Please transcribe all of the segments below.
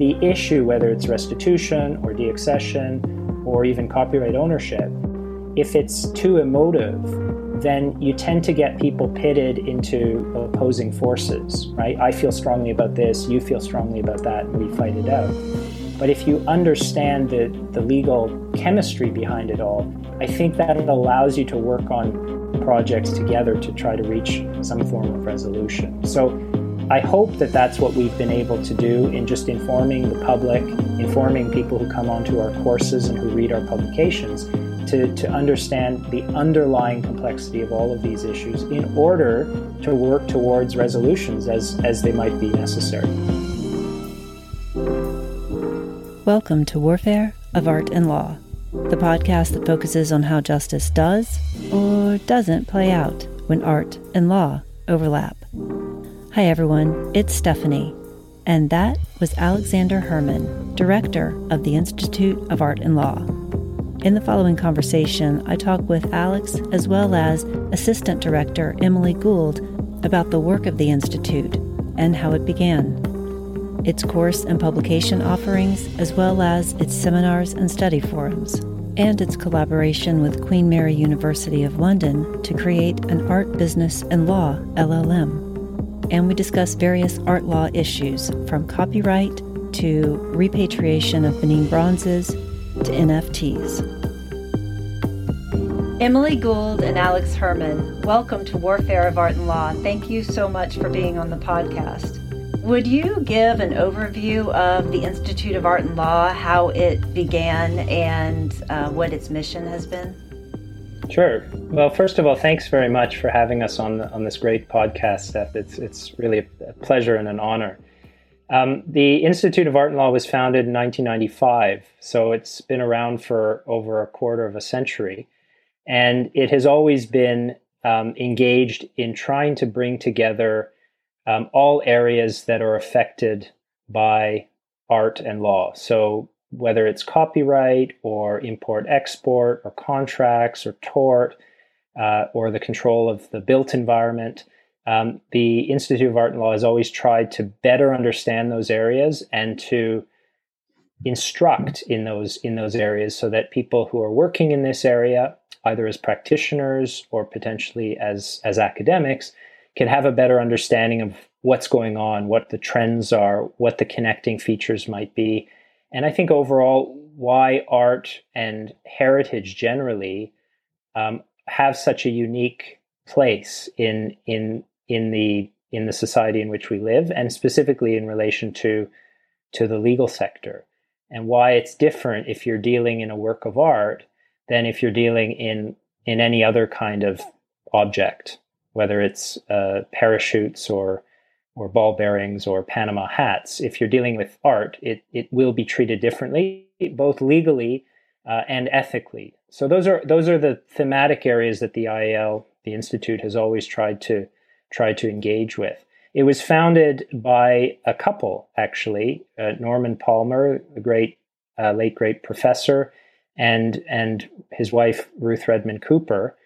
the issue, whether it's restitution or deaccession or even copyright ownership, if it's too emotive, then you tend to get people pitted into opposing forces, right? I feel strongly about this, you feel strongly about that, we fight it out. But if you understand the, the legal chemistry behind it all, I think that it allows you to work on projects together to try to reach some form of resolution. So I hope that that's what we've been able to do in just informing the public, informing people who come onto our courses and who read our publications to, to understand the underlying complexity of all of these issues in order to work towards resolutions as, as they might be necessary. Welcome to Warfare of Art and Law, the podcast that focuses on how justice does or doesn't play out when art and law overlap. Hi, everyone, it's Stephanie, and that was Alexander Herman, director of the Institute of Art and Law. In the following conversation, I talk with Alex as well as Assistant Director Emily Gould about the work of the Institute and how it began, its course and publication offerings, as well as its seminars and study forums, and its collaboration with Queen Mary University of London to create an Art, Business, and Law LLM. And we discuss various art law issues from copyright to repatriation of Benin bronzes to NFTs. Emily Gould and Alex Herman, welcome to Warfare of Art and Law. Thank you so much for being on the podcast. Would you give an overview of the Institute of Art and Law, how it began, and uh, what its mission has been? Sure. Well, first of all, thanks very much for having us on on this great podcast, Steph. It's it's really a pleasure and an honor. Um, the Institute of Art and Law was founded in 1995, so it's been around for over a quarter of a century. And it has always been um, engaged in trying to bring together um, all areas that are affected by art and law. So, whether it's copyright or import export or contracts or tort uh, or the control of the built environment, um, the Institute of Art and Law has always tried to better understand those areas and to instruct in those in those areas so that people who are working in this area either as practitioners or potentially as as academics can have a better understanding of what's going on what the trends are what the connecting features might be and i think overall why art and heritage generally um, have such a unique place in in in the in the society in which we live, and specifically in relation to to the legal sector, and why it's different if you're dealing in a work of art than if you're dealing in in any other kind of object, whether it's uh, parachutes or or ball bearings or Panama hats. If you're dealing with art, it it will be treated differently, both legally uh, and ethically. So those are those are the thematic areas that the IAL, the institute, has always tried to tried to engage with. It was founded by a couple, actually, uh, Norman Palmer, the great, uh, late great professor, and and his wife Ruth Redmond Cooper.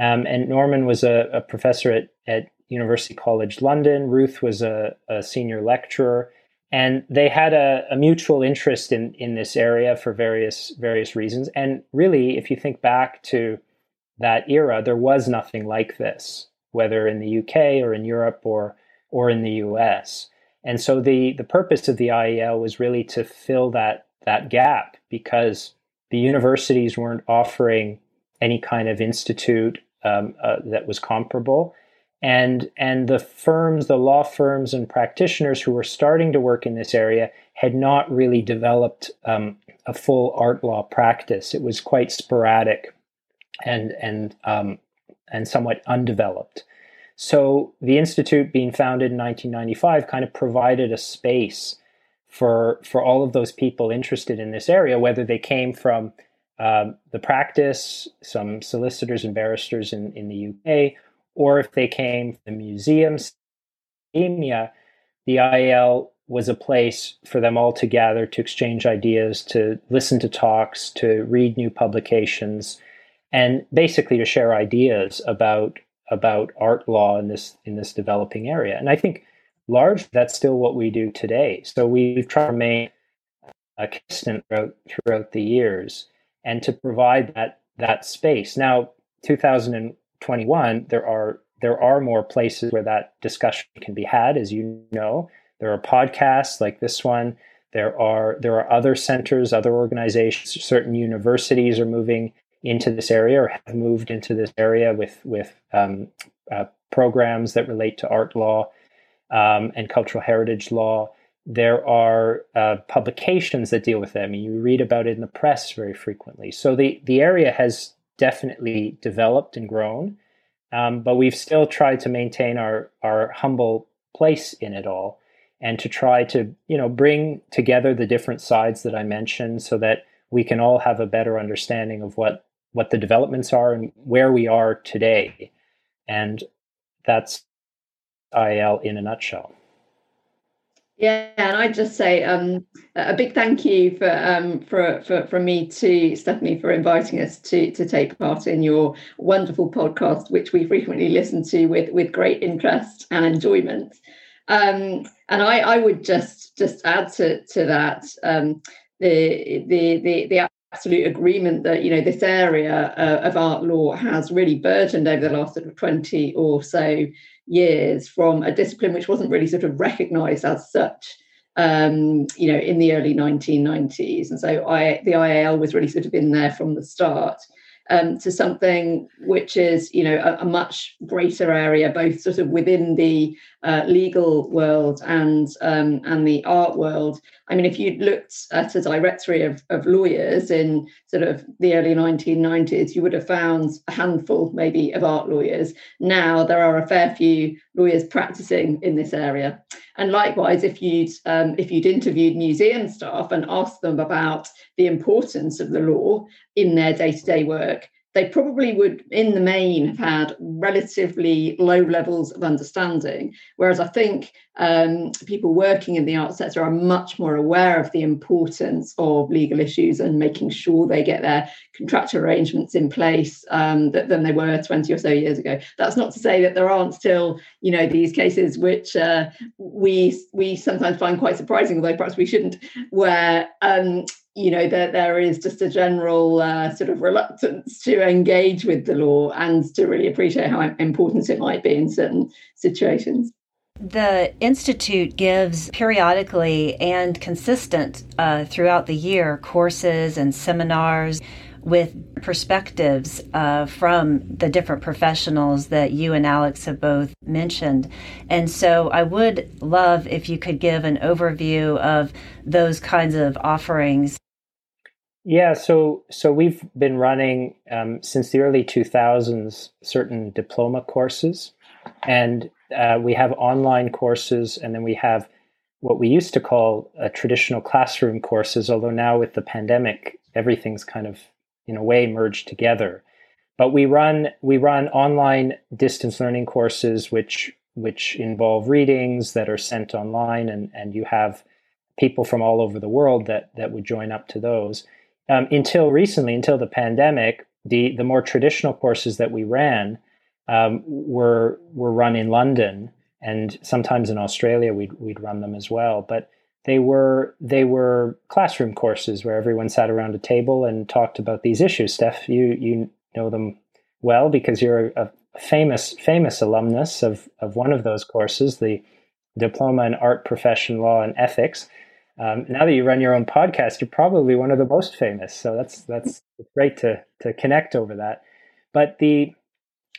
Um, and Norman was a, a, professor at, at University College London. Ruth was a, a senior lecturer, and they had a, a, mutual interest in in this area for various various reasons. And really, if you think back to that era, there was nothing like this whether in the UK or in Europe or or in the US. And so the the purpose of the IEL was really to fill that that gap because the universities weren't offering any kind of institute um, uh, that was comparable, and and the firms, the law firms and practitioners who were starting to work in this area had not really developed um, a full art law practice. It was quite sporadic, and and um, and somewhat undeveloped. So the institute, being founded in 1995, kind of provided a space for for all of those people interested in this area, whether they came from um, the practice, some solicitors and barristers in, in the UK, or if they came from the museums, the IAL was a place for them all to gather, to exchange ideas, to listen to talks, to read new publications, and basically to share ideas about about art law in this in this developing area. And I think large that's still what we do today. So we've tried to remain uh, consistent throughout, throughout the years, and to provide that that space. Now, 2021, there are there are more places where that discussion can be had, as you know. There are podcasts like this one. There are there are other centers, other organizations. Certain universities are moving into this area or have moved into this area with with um, uh, programs that relate to art law um, and cultural heritage law. There are uh, publications that deal with them. You read about it in the press very frequently. So the the area has definitely developed and grown, um, but we've still tried to maintain our our humble place in it all, and to try to you know bring together the different sides that I mentioned, so that we can all have a better understanding of what what the developments are and where we are today. And that's IL in a nutshell. Yeah, and I'd just say um, a big thank you for, um, for for for me to Stephanie for inviting us to to take part in your wonderful podcast, which we frequently listen to with with great interest and enjoyment. Um, and I, I would just just add to to that um, the the the the absolute agreement that you know this area uh, of art law has really burgeoned over the last sort of 20 or so years from a discipline which wasn't really sort of recognized as such um, you know in the early 1990s and so I, the IAL was really sort of in there from the start um, to something which is, you know, a, a, much greater area, both sort of within the uh, legal world and um, and the art world. I mean, if you'd looked at a directory of, of lawyers in sort of the early 1990s, you would have found a handful, maybe, of art lawyers. Now there are a fair few lawyers practicing in this area. And likewise, if you'd um, if you'd interviewed museum staff and asked them about the importance of the law in their day to day work, they probably would, in the main, have had relatively low levels of understanding. Whereas I think um, people working in the arts sector are much more aware of the importance of legal issues and making sure they get their contractual arrangements in place um, than they were 20 or so years ago. That's not to say that there aren't still, you know, these cases which uh, we we sometimes find quite surprising, although perhaps we shouldn't, where um, you know that there is just a general uh, sort of reluctance to engage with the law and to really appreciate how important it might be in certain situations the institute gives periodically and consistent uh, throughout the year courses and seminars with perspectives uh, from the different professionals that you and Alex have both mentioned. And so I would love if you could give an overview of those kinds of offerings. Yeah, so so we've been running um, since the early 2000s certain diploma courses, and uh, we have online courses, and then we have what we used to call uh, traditional classroom courses. Although now with the pandemic, everything's kind of in a way merged together. But we run we run online distance learning courses, which which involve readings that are sent online, and and you have people from all over the world that that would join up to those um, until recently, until the pandemic, the the more traditional courses that we ran um, were were run in London, and sometimes in Australia we'd we'd run them as well. But they were they were classroom courses where everyone sat around a table and talked about these issues. Steph, you you know them well because you're a famous famous alumnus of of one of those courses, the diploma in art profession law and ethics. Um, now that you run your own podcast, you're probably one of the most famous. So that's that's great to to connect over that. But the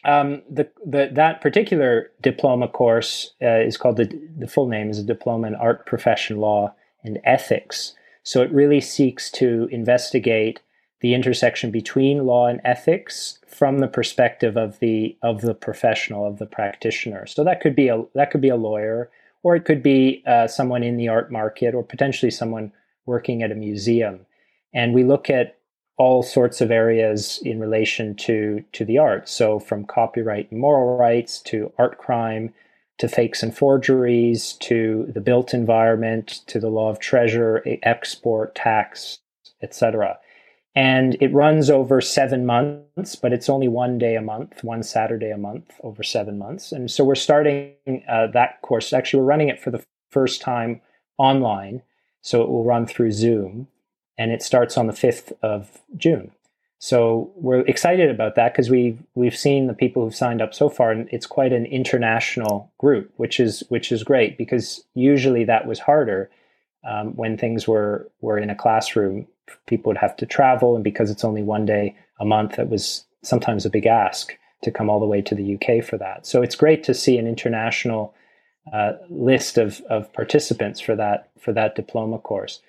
um, the, the that particular diploma course uh, is called the the full name is a diploma in art profession law and ethics. So it really seeks to investigate the intersection between law and ethics from the perspective of the of the professional of the practitioner. So that could be a that could be a lawyer or it could be uh, someone in the art market or potentially someone working at a museum. And we look at all sorts of areas in relation to, to the arts. So, from copyright and moral rights to art crime to fakes and forgeries to the built environment to the law of treasure, export, tax, etc and it runs over seven months, but it's only one day a month, one Saturday a month over seven months. And so we're starting uh, that course. Actually, we're running it for the first time online, so it will run through Zoom. And it starts on the 5th of June. So we're excited about that because we we've seen the people who've signed up so far, and it's quite an international group, which is which is great because usually that was harder um, when things were were in a classroom. People would have to travel, and because it's only one day a month, it was sometimes a big ask to come all the way to the UK for that. So it's great to see an international uh, list of of participants for that for that diploma course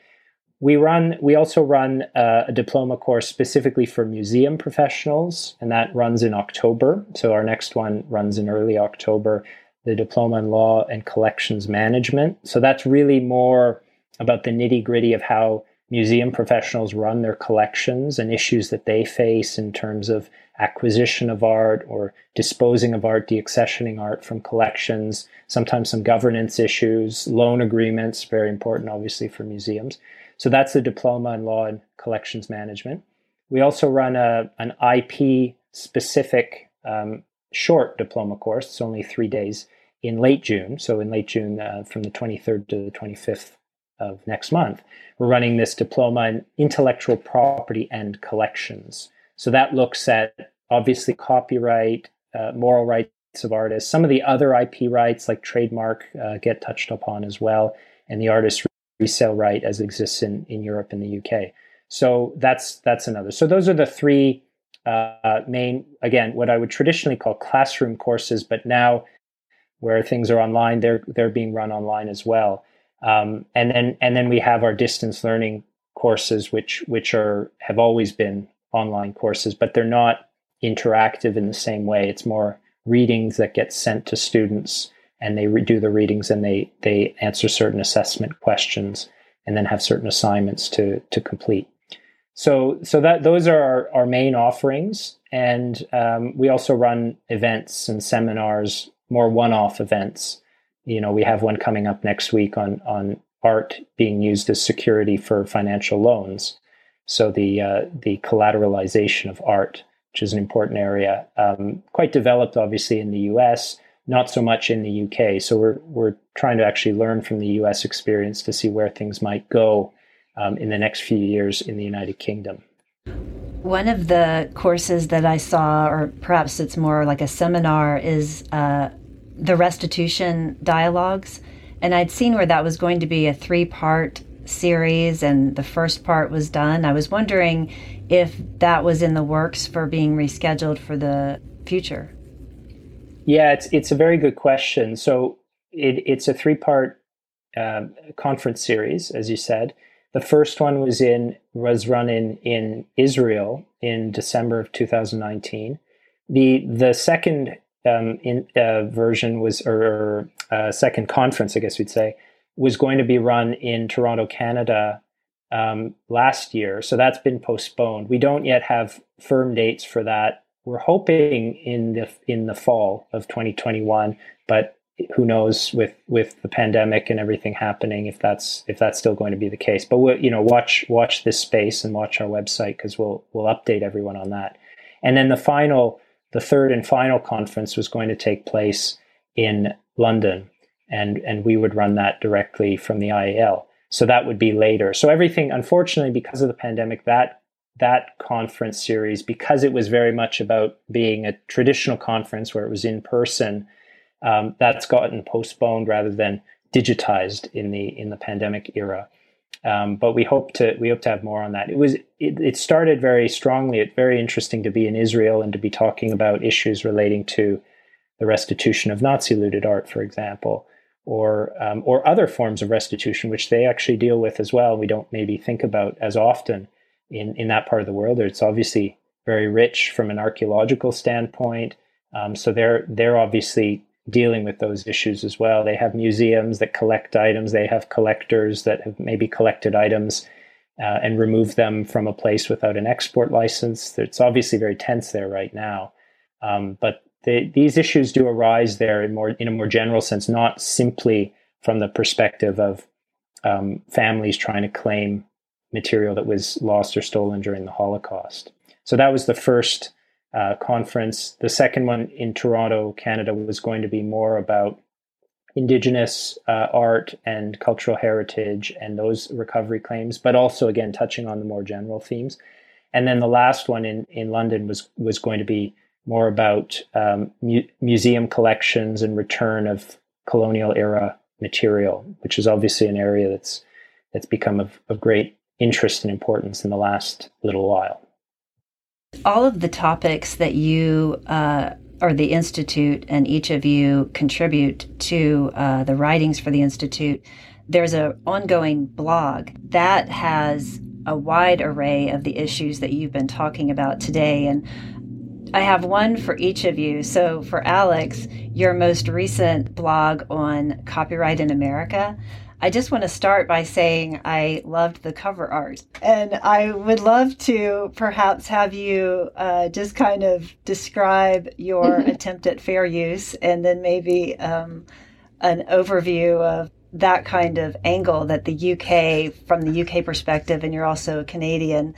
we run we also run uh, a diploma course specifically for museum professionals and that runs in october so our next one runs in early october the diploma in law and collections management so that's really more about the nitty gritty of how museum professionals run their collections and issues that they face in terms of acquisition of art or disposing of art, deaccessioning art from collections, sometimes some governance issues, loan agreements, very important, obviously, for museums. So that's the diploma in law and collections management. We also run a, an IP specific um, short diploma course. It's only three days in late June. So in late June, uh, from the 23rd to the 25th of next month, we're running this diploma in intellectual property and collections. So that looks at obviously copyright, uh, moral rights of artists, some of the other IP rights like trademark uh, get touched upon as well, and the artist resale right as exists in, in Europe and the UK. So that's that's another. So those are the three uh, main, again, what I would traditionally call classroom courses, but now where things are online, they're they're being run online as well. Um, and then and then we have our distance learning courses, which which are have always been online courses, but they're not interactive in the same way. It's more readings that get sent to students and they do the readings and they they answer certain assessment questions and then have certain assignments to to complete. So so that those are our, our main offerings, and um, we also run events and seminars, more one-off events. You know, we have one coming up next week on on art being used as security for financial loans. So the uh, the collateralization of art, which is an important area, um, quite developed obviously in the U.S not so much in the UK. So we're we're trying to actually learn from the US experience to see where things might go um, in the next few years in the United Kingdom. One of the courses that I saw, or perhaps it's more like a seminar, is uh, the restitution dialogues. And I'd seen where that was going to be a three part series, and the first part was done. I was wondering if that was in the works for being rescheduled for the future. Yeah, it's it's a very good question. So it, it's a three part um, conference series, as you said. The first one was in was run in in Israel in December of 2019. The the second um, in uh, version was or uh, second conference, I guess we'd say, was going to be run in Toronto, Canada, um, last year. So that's been postponed. We don't yet have firm dates for that we're hoping in the in the fall of 2021, but who knows with with the pandemic and everything happening if that's if that's still going to be the case. But we'll you know watch watch this space and watch our website because we'll we'll update everyone on that. And then the final, the third and final conference was going to take place in London, and and we would run that directly from the IAL. So that would be later. So everything, unfortunately, because of the pandemic, that that conference series because it was very much about being a traditional conference where it was in person. Um, that's gotten postponed rather than digitized in the in the pandemic era. Um, but we hope to we hope to have more on that. It was it, it started very strongly. It's very interesting to be in Israel and to be talking about issues relating to the restitution of Nazi looted art, for example, or um, or other forms of restitution, which they actually deal with as well. We don't maybe think about as often in, in that part of the world. It's obviously very rich from an archaeological standpoint. Um, so they're they're obviously dealing with those issues as well. They have museums that collect items. They have collectors that have maybe collected items uh, and removed them from a place without an export license. It's obviously very tense there right now. Um, but the, these issues do arise there in more in a more general sense, not simply from the perspective of um, families trying to claim material that was lost or stolen during the Holocaust. So that was the first uh, conference. The second one in Toronto, Canada, was going to be more about indigenous uh, art and cultural heritage and those recovery claims, but also again touching on the more general themes. And then the last one in, in London was was going to be more about um, mu- museum collections and return of colonial era material, which is obviously an area that's that's become of, of great interest and importance in the last little while. All of the topics that you uh, or the Institute and each of you contribute to uh, the writings for the Institute, there's an ongoing blog that has a wide array of the issues that you've been talking about today. And I have one for each of you. So, for Alex, your most recent blog on copyright in America. I just want to start by saying I loved the cover art. And I would love to perhaps have you uh, just kind of describe your attempt at fair use and then maybe um, an overview of that kind of angle that the UK, from the UK perspective, and you're also a Canadian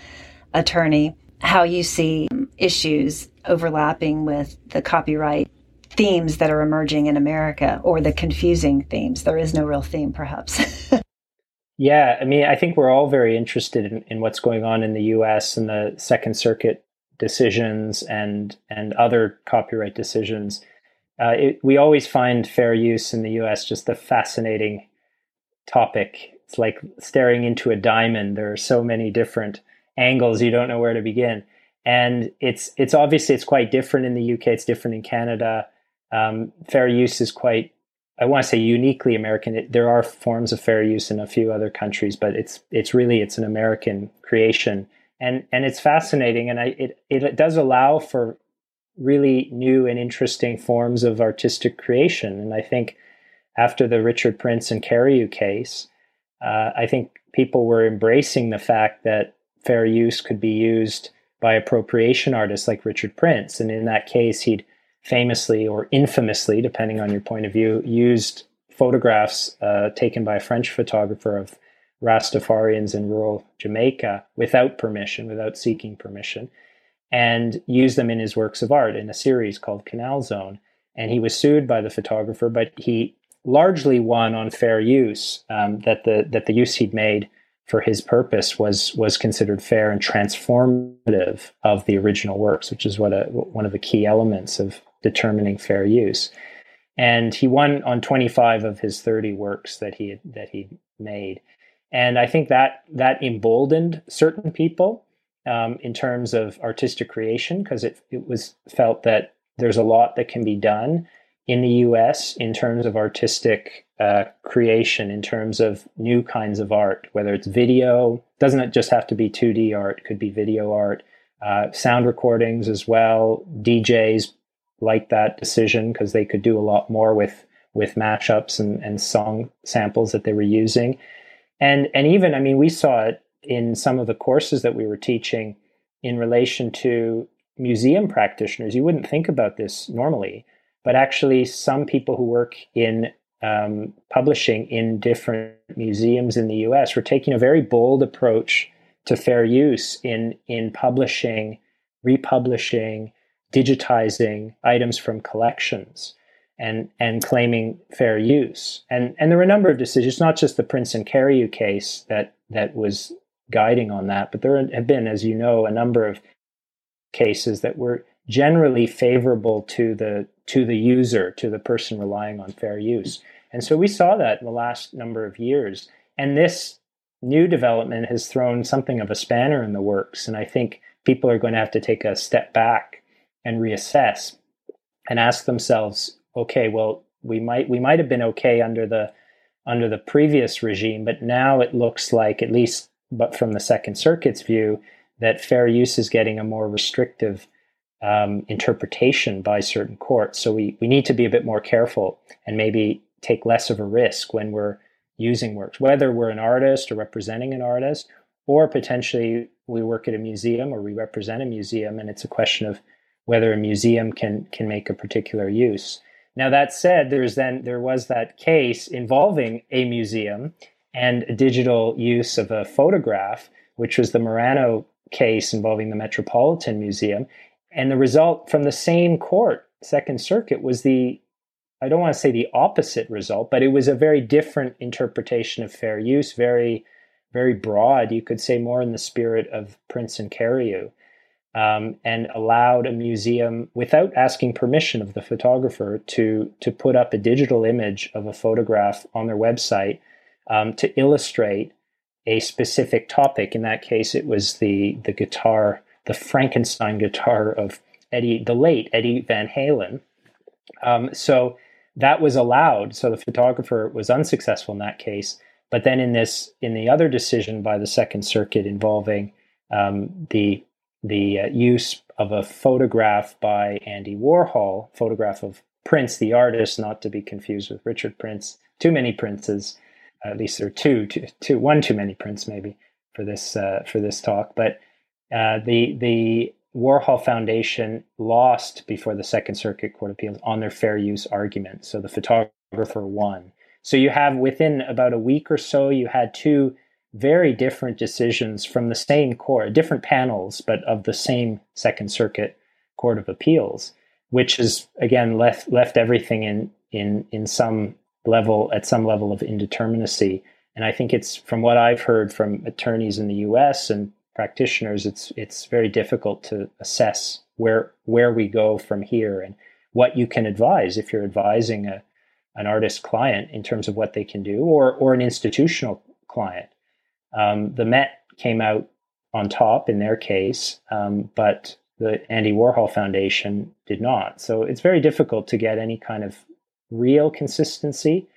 attorney, how you see issues overlapping with the copyright themes that are emerging in America or the confusing themes. There is no real theme, perhaps. yeah, I mean, I think we're all very interested in, in what's going on in the US and the Second Circuit decisions and and other copyright decisions. Uh, it, we always find fair use in the U.S. just a fascinating topic. It's like staring into a diamond. There are so many different angles you don't know where to begin, and it's it's obviously it's quite different in the UK. It's different in Canada. Um, fair use is quite, I want to say uniquely American. It, there are forms of fair use in a few other countries, but it's it's really it's an American creation, and and it's fascinating, and I it it does allow for really new and interesting forms of artistic creation, and I think after the Richard Prince and Cariou case, uh, I think people were embracing the fact that fair use could be used by appropriation artists like Richard Prince, and in that case, he'd famously or infamously, depending on your point of view, used photographs uh, taken by a French photographer of Rastafarians in rural Jamaica without permission, without seeking permission, and used them in his works of art in a series called Canal Zone. And he was sued by the photographer, but he largely won on fair use. Um, that the that the use he'd made for his purpose was was considered fair and transformative of the original works, which is what a, one of the key elements of determining fair use. And he won on 25 of his 30 works that he that he made. And I think that that emboldened certain people um, in terms of artistic creation because it, it was felt that there's a lot that can be done in the US in terms of artistic uh, creation, in terms of new kinds of art, whether it's video, doesn't it just have to be 2D art, could be video art, uh, sound recordings as well, DJs like that decision because they could do a lot more with with mashups and, and song samples that they were using. And and even I mean we saw it in some of the courses that we were teaching in relation to museum practitioners. You wouldn't think about this normally, but actually some people who work in um, publishing in different museums in the US were taking a very bold approach to fair use in in publishing, republishing, digitizing items from collections and and claiming fair use. And and there were a number of decisions, not just the Prince and Cariou case that that was guiding on that, but there have been, as you know, a number of cases that were generally favorable to the to the user, to the person relying on fair use. And so we saw that in the last number of years. And this new development has thrown something of a spanner in the works. And I think people are going to have to take a step back and reassess and ask themselves, okay, well, we might we might have been okay under the under the previous regime, but now it looks like, at least but from the Second Circuit's view, that fair use is getting a more restrictive um, interpretation by certain courts. So we, we need to be a bit more careful and maybe take less of a risk when we're using works, whether we're an artist or representing an artist, or potentially we work at a museum or we represent a museum, and it's a question of whether a museum can can make a particular use. Now that said, there's then there was that case involving a museum and a digital use of a photograph, which was the Marano case involving the Metropolitan Museum, and the result from the same court, Second Circuit, was the I don't want to say the opposite result, but it was a very different interpretation of fair use, very, very broad. You could say more in the spirit of Prince and Cariou, um, and allowed a museum, without asking permission of the photographer, to to put up a digital image of a photograph on their website um, to illustrate a specific topic. In that case, it was the the guitar, the Frankenstein guitar of Eddie, the late Eddie Van Halen. Um, so that was allowed. So the photographer was unsuccessful in that case. But then in this, in the other decision by the Second Circuit involving um, the the uh, use of a photograph by Andy Warhol, photograph of Prince, the artist, not to be confused with Richard Prince. Too many Princes, at least there are two, two, two one too many Prince maybe for this uh, for this talk. But uh, the the Warhol Foundation lost before the Second Circuit Court of Appeals on their fair use argument. So the photographer won. So you have within about a week or so, you had two very different decisions from the same court, different panels, but of the same Second Circuit Court of Appeals, which has again left left everything in in in some level at some level of indeterminacy. And I think it's from what I've heard from attorneys in the U.S. and practitioners, it's it's very difficult to assess where where we go from here and what you can advise if you're advising a an artist client in terms of what they can do or or an institutional client. Um, the Met came out on top in their case, um, but the Andy Warhol Foundation did not. So it's very difficult to get any kind of real consistency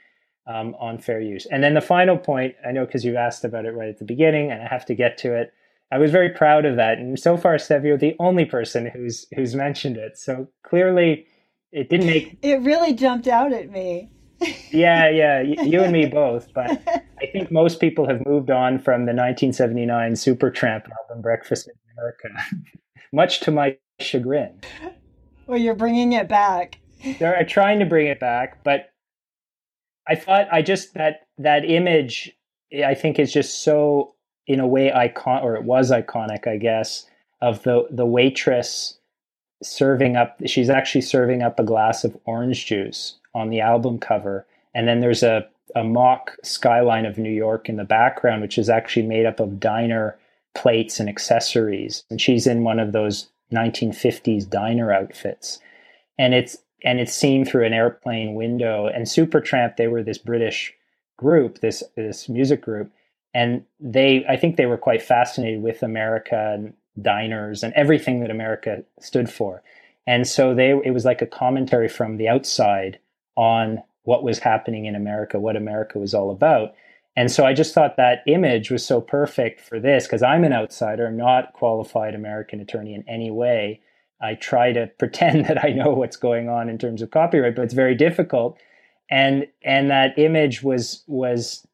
um, on fair use. And then the final point, I know because you asked about it right at the beginning, and I have to get to it. I was very proud of that, and so far, Steph, you're the only person who's who's mentioned it. So clearly, it didn't make. It really jumped out at me. Yeah, yeah, you and me both. But I think most people have moved on from the 1979 Supertramp album "Breakfast in America," much to my chagrin. Well, you're bringing it back. They're uh, trying to bring it back, but I thought I just that that image I think is just so in a way icon or it was iconic, I guess, of the the waitress serving up she's actually serving up a glass of orange juice on the album cover. And then there's a a mock skyline of New York in the background which is actually made up of diner plates and accessories. And she's in one of those 1950s diner outfits. And it's and it's seen through an airplane window. And Supertramp they were this British group this this music group. And they i think they were quite fascinated with america and diners and everything that america stood for. And so they it was like a commentary from the outside on what was happening in america what america was all about. And so i just thought that image was so perfect for this because i'm an outsider not qualified american attorney in any way. I try to pretend that i know what's going on in terms of copyright but it's very difficult. And and that image was was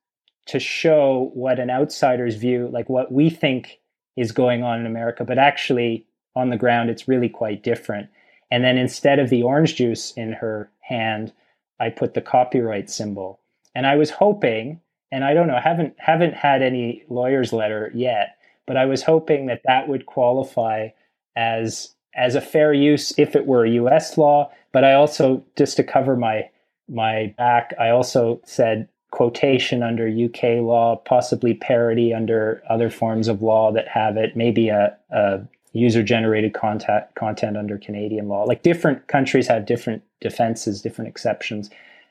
to show what an outsider's view, like what we think is going on in America, but actually on the ground, it's really quite different. And then instead of the orange juice in her hand, I put the copyright symbol. And I was hoping, and I don't know, haven't haven't had any lawyer's letter yet, but I was hoping that that would qualify as as a fair use if it were U.S. law. But I also, just to cover my my back, I also said quotation under UK law, possibly parody under other forms of law that have it, maybe a, a user generated content content under Canadian law. Like different countries have different defenses, different exceptions,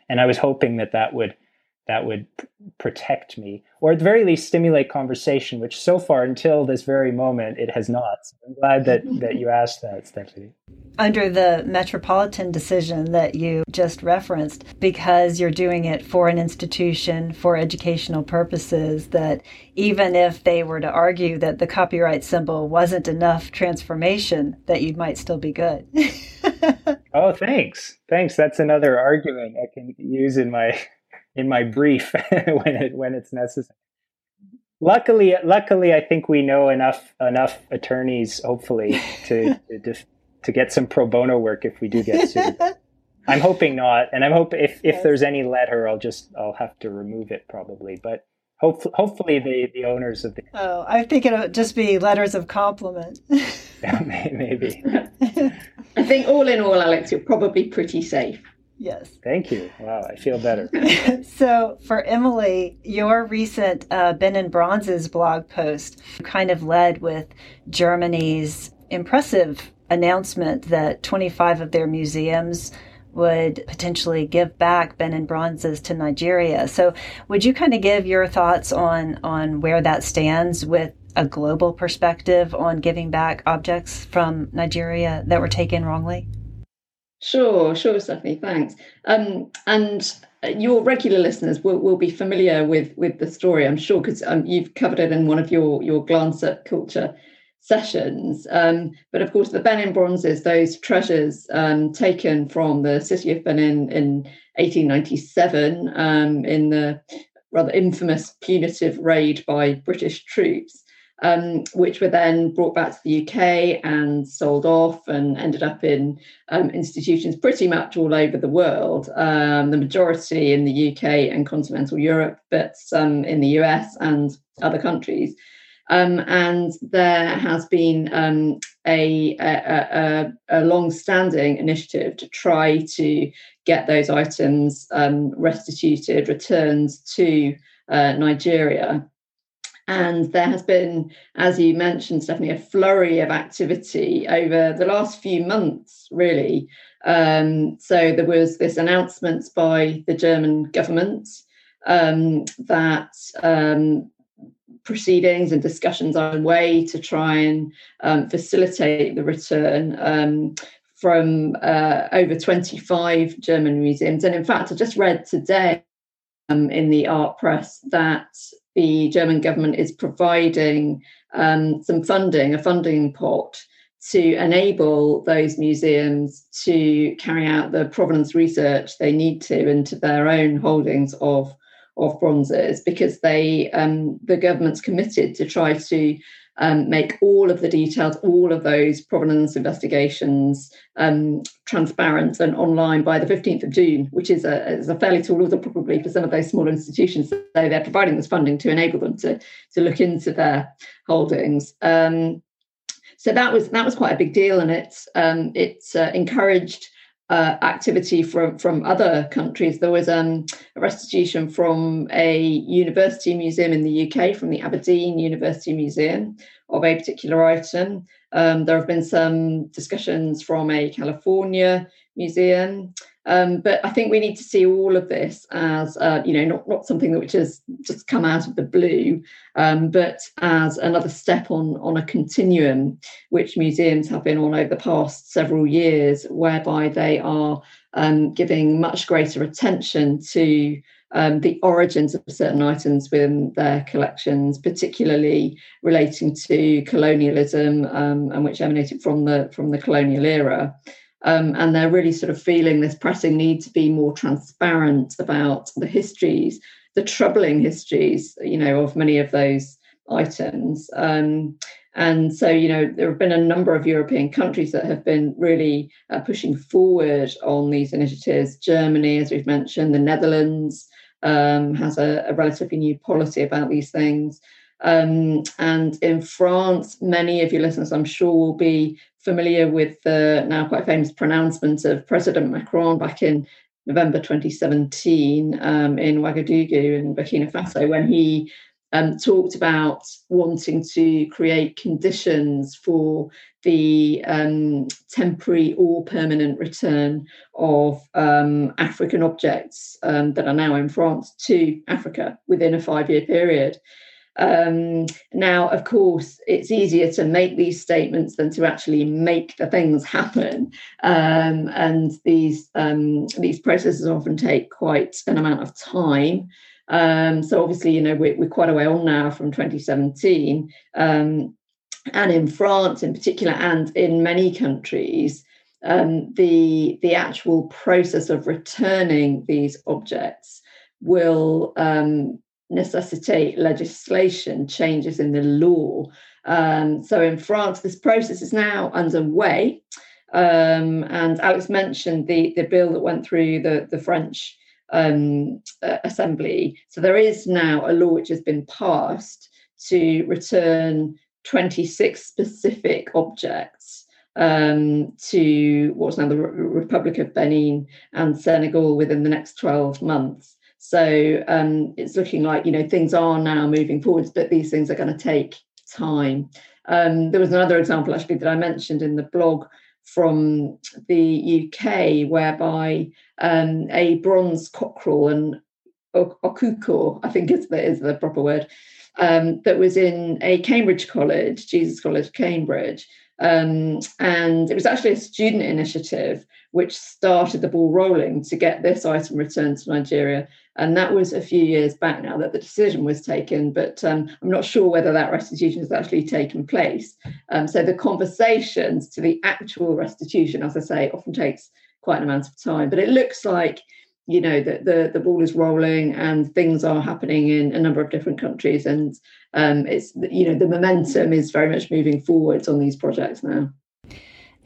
and I was hoping that that would that would p- protect me, or at the very least stimulate conversation, which so far until this very moment it has not. So I'm glad that that you asked that, Stephanie. Under the metropolitan decision that you just referenced, because you're doing it for an institution for educational purposes, that even if they were to argue that the copyright symbol wasn't enough transformation, that you might still be good. oh, thanks. Thanks. That's another argument I can use in my in my brief when it when it's necessary. Luckily, luckily, I think we know enough enough attorneys, hopefully, to to, to get some pro bono work if we do get sued. I'm hoping not, and I'm hope if if there's any letter, I'll just I'll have to remove it probably, but. Hopefully, hopefully the, the owners of the oh I think it'll just be letters of compliment. yeah, maybe. I think all in all, Alex, you're probably pretty safe. Yes. Thank you. Wow, I feel better. so, for Emily, your recent uh, Benin Bronzes blog post kind of led with Germany's impressive announcement that 25 of their museums would potentially give back Benin bronzes to Nigeria. So, would you kind of give your thoughts on on where that stands with a global perspective on giving back objects from Nigeria that were taken wrongly? Sure, sure, Stephanie. Thanks. Um, and your regular listeners will, will be familiar with with the story, I'm sure, because um, you've covered it in one of your your glance at culture sessions. Um, but of course, the Benin bronzes, those treasures um, taken from the city of Benin in 1897 um, in the rather infamous punitive raid by British troops um, which were then brought back to the UK and sold off and ended up in um, institutions pretty much all over the world. Um, the majority in the UK and continental Europe, but some in the US and other countries. Um, and there has been um, a, a, a, a long-standing initiative to try to get those items um, restituted, returned to uh, Nigeria. And there has been, as you mentioned, Stephanie, a flurry of activity over the last few months, really. Um, so there was this announcement by the German government um, that um, proceedings and discussions are underway to try and um, facilitate the return um, from uh, over 25 German museums. And in fact, I just read today um, in the art press that the German government is providing um, some funding, a funding pot to enable those museums to carry out the provenance research they need to into their own holdings of of bronzes because they um, the government's committed to try to um, make all of the details, all of those provenance investigations um, transparent and online by the 15th of June, which is a, is a fairly tall order probably for some of those small institutions. So they're providing this funding to enable them to, to look into their holdings. Um, so that was that was quite a big deal, and it's um, it uh, encouraged uh, activity from from other countries. There was um, a restitution from a university museum in the UK, from the Aberdeen University Museum, of a particular item. Um, there have been some discussions from a California museum. Um, but I think we need to see all of this as, uh, you know, not, not something which has just come out of the blue, um, but as another step on, on a continuum which museums have been on over the past several years, whereby they are um, giving much greater attention to um, the origins of certain items within their collections, particularly relating to colonialism um, and which emanated from the from the colonial era. Um, and they're really sort of feeling this pressing need to be more transparent about the histories, the troubling histories, you know, of many of those items. Um, and so, you know, there have been a number of European countries that have been really uh, pushing forward on these initiatives. Germany, as we've mentioned, the Netherlands um, has a, a, relatively new policy about these things. Um, and in France, many of your listeners, I'm sure, will be familiar with the now quite famous pronouncement of President Macron back in November 2017 um, in Ouagadougou in Burkina Faso when he um, talked about wanting to create conditions for the um, temporary or permanent return of um, African objects um, that are now in France to Africa within a five year period. Um, now, of course, it's easier to make these statements than to actually make the things happen, um, and these um, these processes often take quite an amount of time. Um, so, obviously, you know, we're, we're, quite a way on now from 2017, um, and in France, in particular, and in many countries. Um, the the actual process of returning these objects will um, necessitate legislation changes in the law. Um, so in France, this process is now underway. Um, and Alex mentioned the, the bill that went through the, the French um, uh, Assembly. So there is now a law which has been passed to return 26 specific objects um, to what's now the Republic of Benin and Senegal within the next 12 months. So um, it's looking like you know things are now moving forwards, but these things are going to take time. Um, there was another example actually that I mentioned in the blog from the UK, whereby um, a bronze cockerel and okukor, I think is the, is the proper word, um, that was in a Cambridge college, Jesus College, Cambridge. Um, and it was actually a student initiative which started the ball rolling to get this item returned to Nigeria. And that was a few years back now that the decision was taken, but um, I'm not sure whether that restitution has actually taken place. Um, so the conversations to the actual restitution, as I say, often takes quite an amount of time. But it looks like you know that the the ball is rolling and things are happening in a number of different countries and um, it's you know the momentum is very much moving forwards on these projects now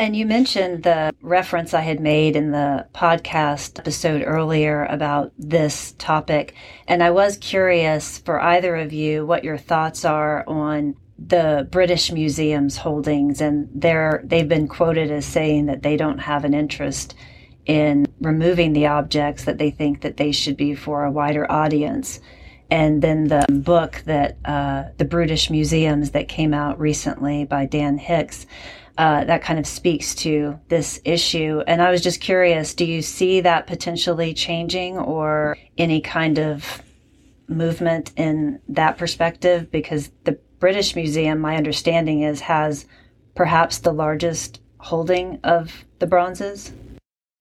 and you mentioned the reference I had made in the podcast episode earlier about this topic. And I was curious for either of you what your thoughts are on the British Museum's holdings. And they're, they've been quoted as saying that they don't have an interest in removing the objects that they think that they should be for a wider audience. And then the book that uh, the Brutish Museums that came out recently by Dan Hicks, uh, that kind of speaks to this issue. And I was just curious, do you see that potentially changing or any kind of movement in that perspective? Because the British Museum, my understanding is, has perhaps the largest holding of the bronzes.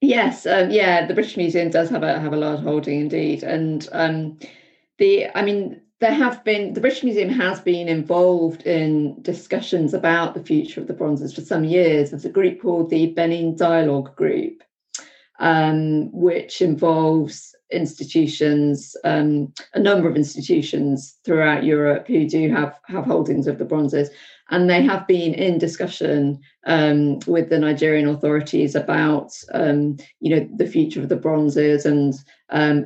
Yes, um, yeah, the British Museum does have a have a large holding indeed, and um, the I mean there have been the British Museum has been involved in discussions about the future of the bronzes for some years. There's a group called the Benin Dialogue Group, um, which involves institutions, um, a number of institutions throughout Europe who do have have holdings of the bronzes, and they have been in discussion um, with the Nigerian authorities about um, you know the future of the bronzes, and um,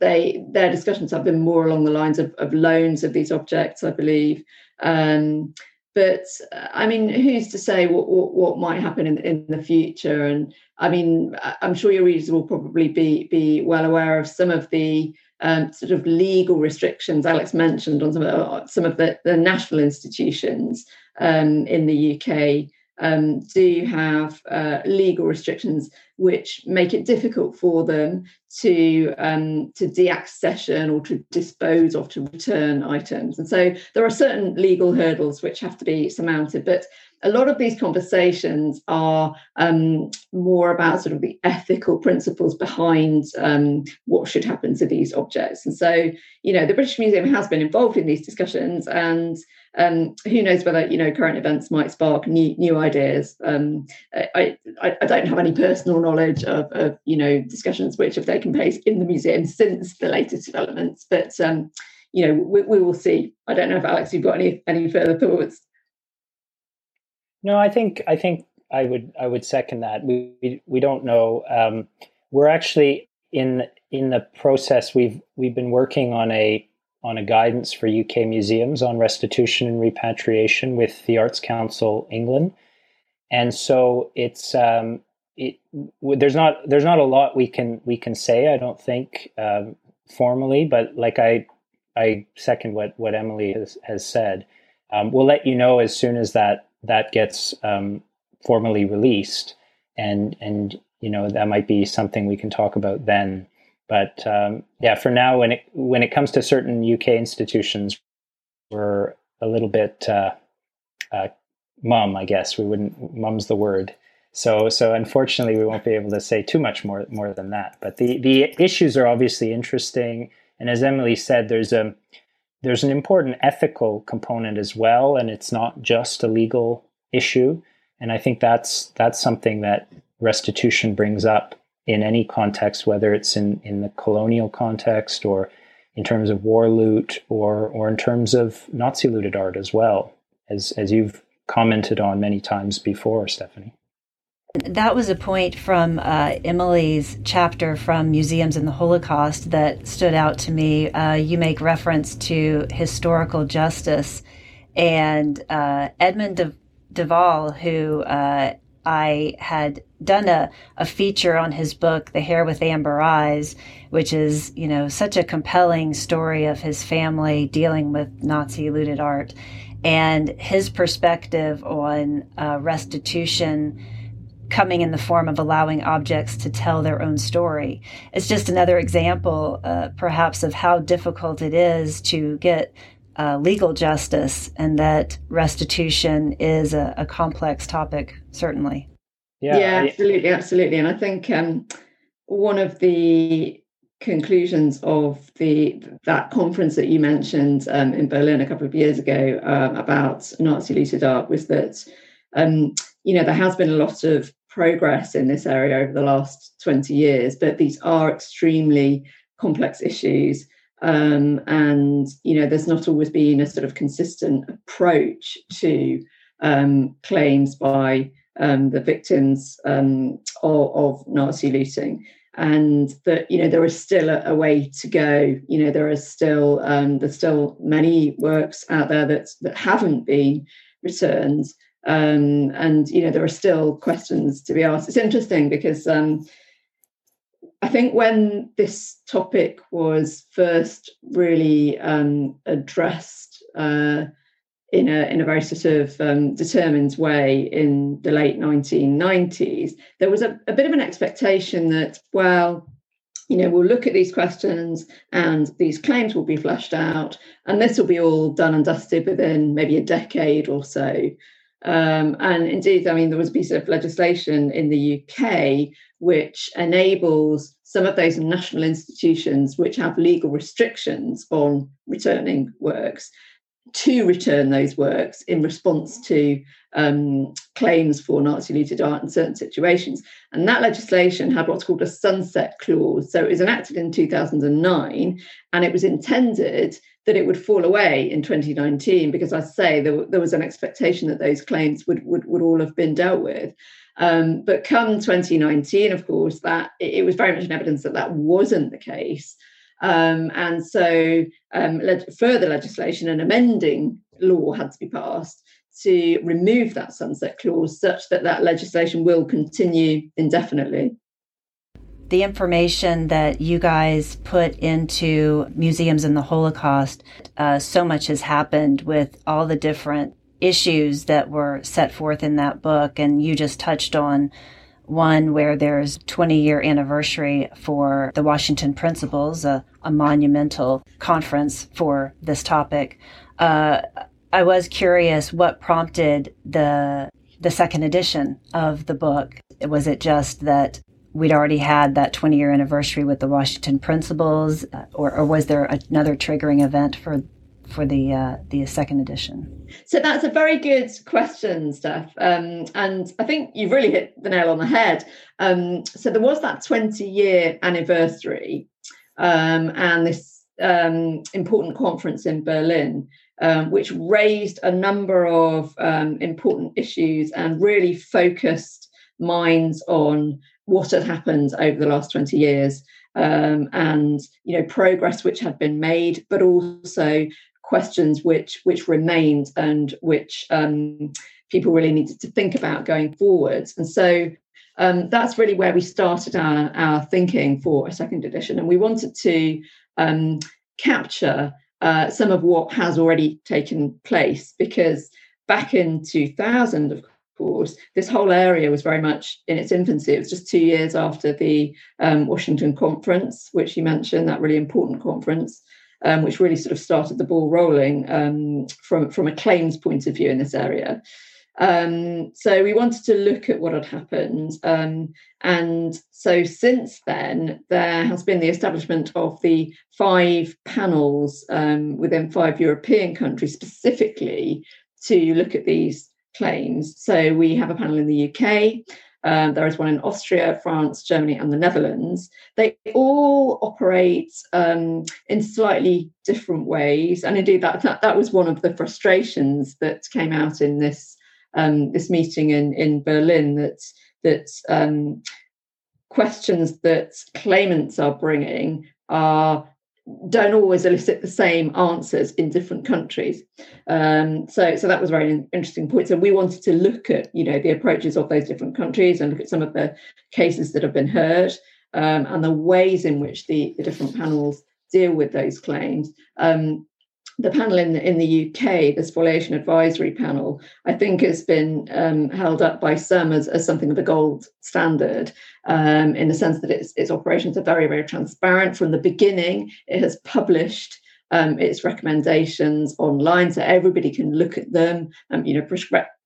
they their discussions have been more along the lines of, of loans of these objects, I believe. Um, but I mean, who's to say what, what, what might happen in, in the future? And I mean, I'm sure your readers will probably be be well aware of some of the um, sort of legal restrictions. Alex mentioned on some of, some of the, the national institutions um, in the UK um, do have uh, legal restrictions which make it difficult for them to um, to deaccession or to dispose of to return items. And so there are certain legal hurdles which have to be surmounted but a lot of these conversations are um, more about sort of the ethical principles behind um, what should happen to these objects. And so, you know, the British Museum has been involved in these discussions, and um, who knows whether you know current events might spark new new ideas. Um, I, I, I don't have any personal knowledge of, of you know discussions which have taken place in the museum since the latest developments, but um, you know we, we will see. I don't know if Alex, you've got any any further thoughts. No, I think I think I would I would second that. We we, we don't know. Um, we're actually in in the process. We've we've been working on a on a guidance for UK museums on restitution and repatriation with the Arts Council England, and so it's um, it there's not there's not a lot we can we can say. I don't think um, formally, but like I I second what what Emily has, has said. Um, we'll let you know as soon as that that gets um, formally released, and and you know that might be something we can talk about then. But um, yeah, for now, when it when it comes to certain UK institutions, we're a little bit uh, uh, mum, I guess we wouldn't. Mum's the word. So so unfortunately, we won't be able to say too much more more than that. But the the issues are obviously interesting, and as Emily said, there's a there's an important ethical component as well, and it's not just a legal issue. And I think that's that's something that restitution brings up in any context, whether it's in, in the colonial context or in terms of war loot or or in terms of Nazi looted art as well, as as you've commented on many times before, Stephanie. That was a point from uh, Emily's chapter from Museums in the Holocaust that stood out to me. Uh, you make reference to historical justice, and uh, Edmund de- Duval, who uh, I had done a, a feature on his book, The Hare with Amber Eyes, which is, you know, such a compelling story of his family dealing with Nazi looted art and his perspective on uh, restitution coming in the form of allowing objects to tell their own story. It's just another example, uh, perhaps, of how difficult it is to get uh, legal justice and that restitution is a, a complex topic, certainly. Yeah, yeah absolutely, absolutely. And I think um, one of the conclusions of the that conference that you mentioned um, in Berlin a couple of years ago um, about Nazi looted art was that um, you know there has been a lot of progress in this area over the last 20 years, but these are extremely complex issues. Um, and you know, there's not always been a sort of consistent approach to um, claims by um, the victims um, of, of, Nazi looting, and that you know there is still a, a way to go. You know, there are still um, there's still many works out there that that haven't been returned, um, and you know there are still questions to be asked. It's interesting because I think when this topic was first really um, addressed uh, in a in a very sort of um, determined way in the late 1990s, there was a, a bit of an expectation that well, you know, we'll look at these questions and these claims will be fleshed out, and this will be all done and dusted within maybe a decade or so. Um, and indeed, I mean, there was a piece of legislation in the UK which enables some of those national institutions which have legal restrictions on returning works to return those works in response to um, claims for Nazi looted art in certain situations. And that legislation had what's called a sunset clause. So it was enacted in 2009 and it was intended that it would fall away in 2019 because I say there, there was an expectation that those claims would, would, would all have been dealt with. Um, but come 2019, of course, that it, was very much an evidence that that wasn't the case. Um, and so um, le- further legislation and amending law had to be passed to remove that sunset clause such that that legislation will continue indefinitely the information that you guys put into museums in the Holocaust, uh, so much has happened with all the different issues that were set forth in that book. And you just touched on one where there's 20 year anniversary for the Washington Principles, a, a monumental conference for this topic. Uh, I was curious what prompted the the second edition of the book. Was it just that we'd already had that 20 year anniversary with the Washington Principles, uh, or, or was there another triggering event for for the uh, the second edition? So that's a very good question, Steph, um, and I think you've really hit the nail on the head. Um, so there was that 20 year anniversary, um, and this um, important conference in Berlin. Um, which raised a number of um, important issues and really focused minds on what had happened over the last 20 years um, and you know progress which had been made but also questions which which remained and which um, people really needed to think about going forwards. And so um, that's really where we started our, our thinking for a second edition. And we wanted to um, capture uh, some of what has already taken place because back in 2000, of course, this whole area was very much in its infancy. It was just two years after the um, Washington conference, which you mentioned, that really important conference um, which really sort of started the ball rolling um, from, from a claims point of view in this area. Um, so we wanted to look at what had happened. Um, and so since then, there has been the establishment of the five panels um, within five European countries specifically to look at these claims. So we have a panel in the UK, um, there is one in Austria, France, Germany, and the Netherlands. They all operate um, in slightly different ways, and indeed that, that, that was one of the frustrations that came out in this um, this meeting in in Berlin. That that um, questions that claimants are bringing are don't always elicit the same answers in different countries. Um, so, so that was a very interesting point. So we wanted to look at, you know, the approaches of those different countries and look at some of the cases that have been heard um, and the ways in which the, the different panels deal with those claims. Um, the panel in the, in the UK, the spoliation advisory panel, I think has been um, held up by some as, as something of a gold standard um, in the sense that its, its operations are very, very transparent. From the beginning, it has published um, its recommendations online so everybody can look at them. Um, you know,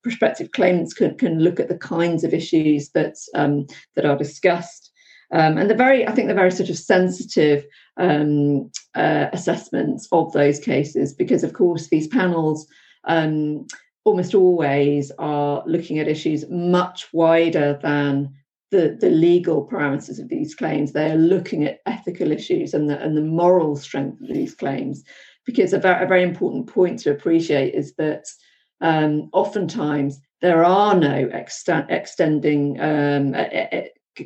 prospective claimants can, can look at the kinds of issues that, um, that are discussed. Um, and the very, I think, the very sort of sensitive um, uh, assessments of those cases, because of course these panels um, almost always are looking at issues much wider than the, the legal parameters of these claims. They are looking at ethical issues and the, and the moral strength of these claims. Because a very, a very important point to appreciate is that um, oftentimes there are no extending um,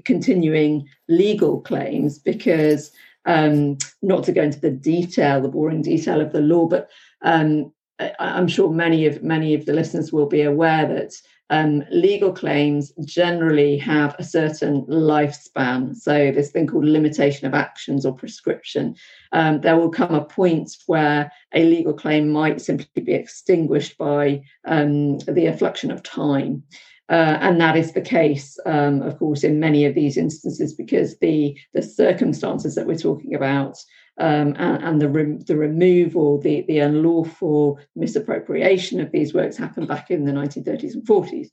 continuing legal claims because um, not to go into the detail, the boring detail of the law, but um, I, am sure many of many of the listeners will be aware that um, legal claims generally have a certain lifespan. So this thing called limitation of actions or prescription. Um, there will come a point where a legal claim might simply be extinguished by um, the effluxion of time. Uh, and that is the case, um, of course, in many of these instances because the the circumstances that we're talking about um, and, and, the re- the removal, the the unlawful misappropriation of these works happened back in the 1930s and 40s.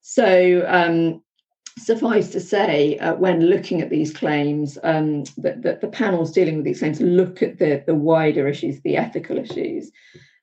So. Um, suffice to say, uh, when looking at these claims, um, that, that the panels dealing with these claims look at the, the wider issues, the ethical issues,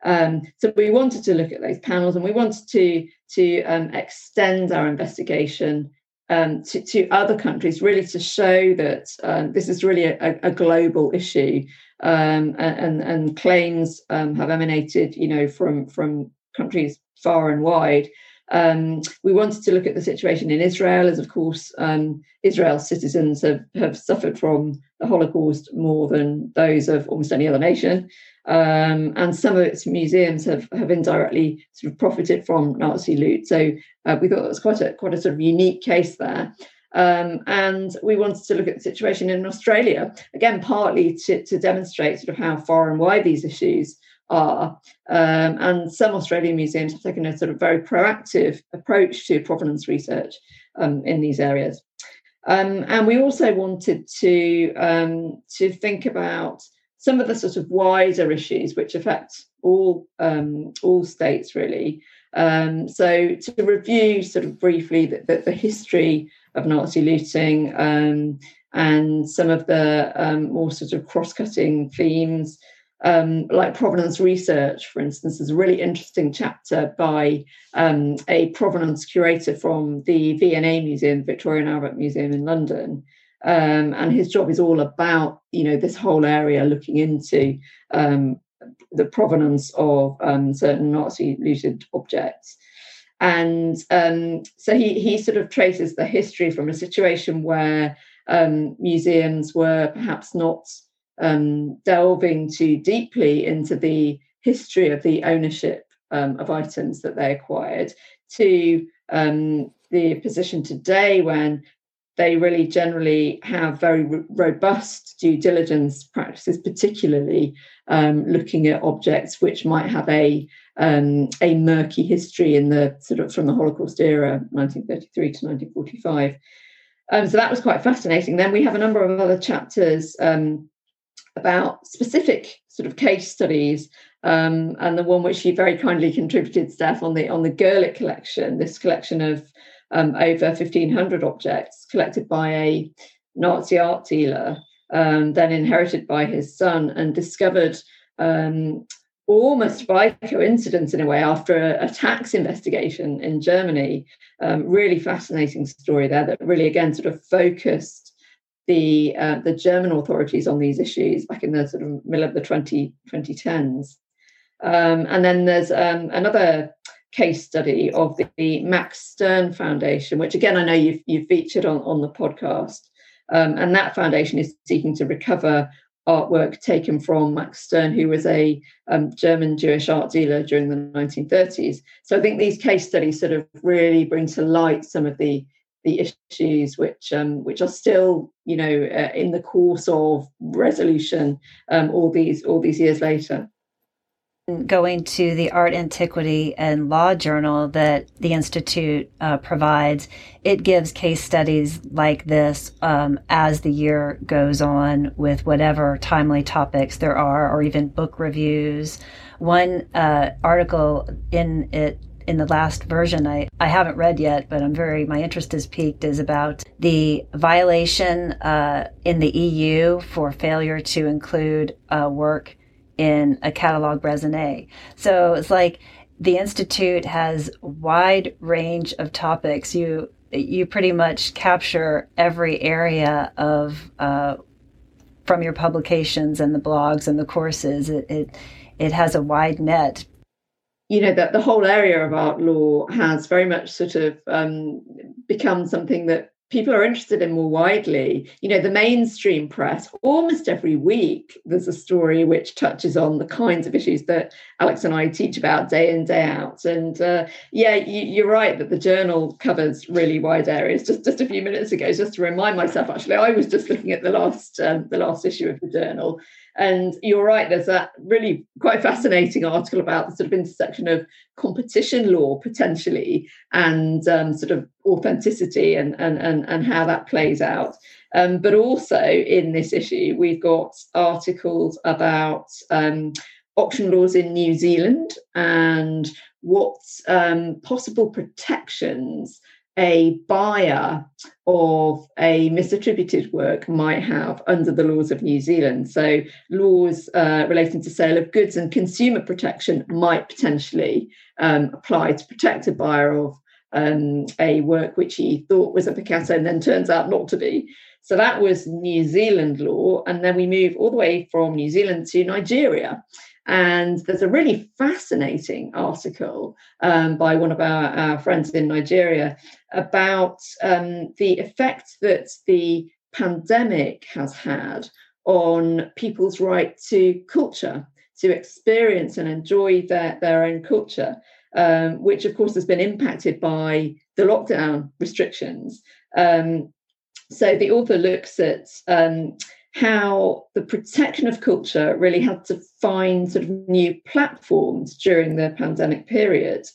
um, so we wanted to look at those panels and we wanted to, to um, extend our investigation um, to, to, other countries, really to show that um, this is really a, a global issue. Um, and, and claims um, have emanated, you know, from, from countries far and wide. Um, we wanted to look at the situation in Israel, as of course um, Israel's citizens have, have suffered from the Holocaust more than those of almost any other nation. Um, and some of its museums have, have indirectly sort of profited from Nazi loot. So uh, we thought that was quite a quite a sort of unique case there. Um, and we wanted to look at the situation in Australia again, partly to, to demonstrate sort of how far and wide these issues are. Um, and some Australian museums have taken a sort of very proactive approach to provenance research um, in these areas. Um, and we also wanted to um, to think about some of the sort of wider issues which affect all um, all states really. Um, so to review sort of briefly the, the, the history of Nazi looting and some of the more sort of cross-cutting themes, um, like provenance research, for instance, is a really interesting chapter by um, a provenance curator from the V&A Museum, Victoria and Albert Museum in London, um, and his job is all about you know this whole area looking into um, the provenance of um, certain Nazi looted objects. And um, so he he sort of traces the history from a situation where um, museums were perhaps not um, delving too deeply into the history of the ownership of items that they acquired to the position today when they really generally have very robust due diligence practices, particularly um, looking at objects which might have a um, a murky history in the sort of from the Holocaust era, 1933 to 1945. Um, so that was quite fascinating. Then we have a number of other chapters um, about specific sort of case studies, um, and the one which you very kindly contributed, Steph, on the on the Gurlitt collection, this collection of um, over 1,500 objects collected by a Nazi art dealer, um, then inherited by his son, and discovered um, almost by coincidence in a way after a, a tax investigation in Germany. Um, really fascinating story there that really again sort of focused the uh, the German authorities on these issues back in the sort of middle of the 20, 2010s. Um, and then there's um, another case study of the, the, Max Stern Foundation, which again I know you've, you've featured on, on the podcast. Um, and that foundation is seeking to recover artwork taken from Max Stern, who was a um, German Jewish art dealer during the 1930s. So I think these case studies sort of really bring to light some of the the issues which um, which are still you know uh, in the course of resolution um, all these all these years later. Going to the art antiquity and law journal that the institute uh, provides it gives case studies like this um, as the year goes on with whatever timely topics there are or even book reviews. One uh, article in it in the last version I, I haven't read yet, but I'm very, my interest is piqued, is about the violation uh, in the EU for failure to include uh, work in a catalog raisonné. So it's like the Institute has wide range of topics. You, you pretty much capture every area of, uh, from your publications and the blogs and the courses. It, it, it has a wide net you know that the whole area of art law has very much sort of um, become something that people are interested in more widely. You know the mainstream press almost every week there's a story which touches on the kinds of issues that alex and i teach about day in day out. And uh, yeah you, are right that the journal covers really wide areas. Just just a few minutes ago just to remind myself actually i was just looking at the last um, the last issue of the journal and you're right, there's that really quite fascinating article about the sort of intersection of competition law potentially and um, sort of authenticity and, and, and, and how that plays out. Um, but also in this issue, we've got articles about um, auction laws in New Zealand and what um, possible protections a buyer of a misattributed work might have under the laws of New Zealand. So, laws uh, relating to sale of goods and consumer protection might potentially um, apply to protect a buyer of um, a work which he thought was a Picasso and then turns out not to be. So, that was New Zealand law. And then we move all the way from New Zealand to Nigeria. And there's a really fascinating article um, by one of our, our, friends in Nigeria about um, the effect that the pandemic has had on people's right to culture, to experience and enjoy their, their own culture, um, which of course has been impacted by the lockdown restrictions. Um, so the author looks at um, how the protection of culture really had to find sort of new platforms during the pandemic period.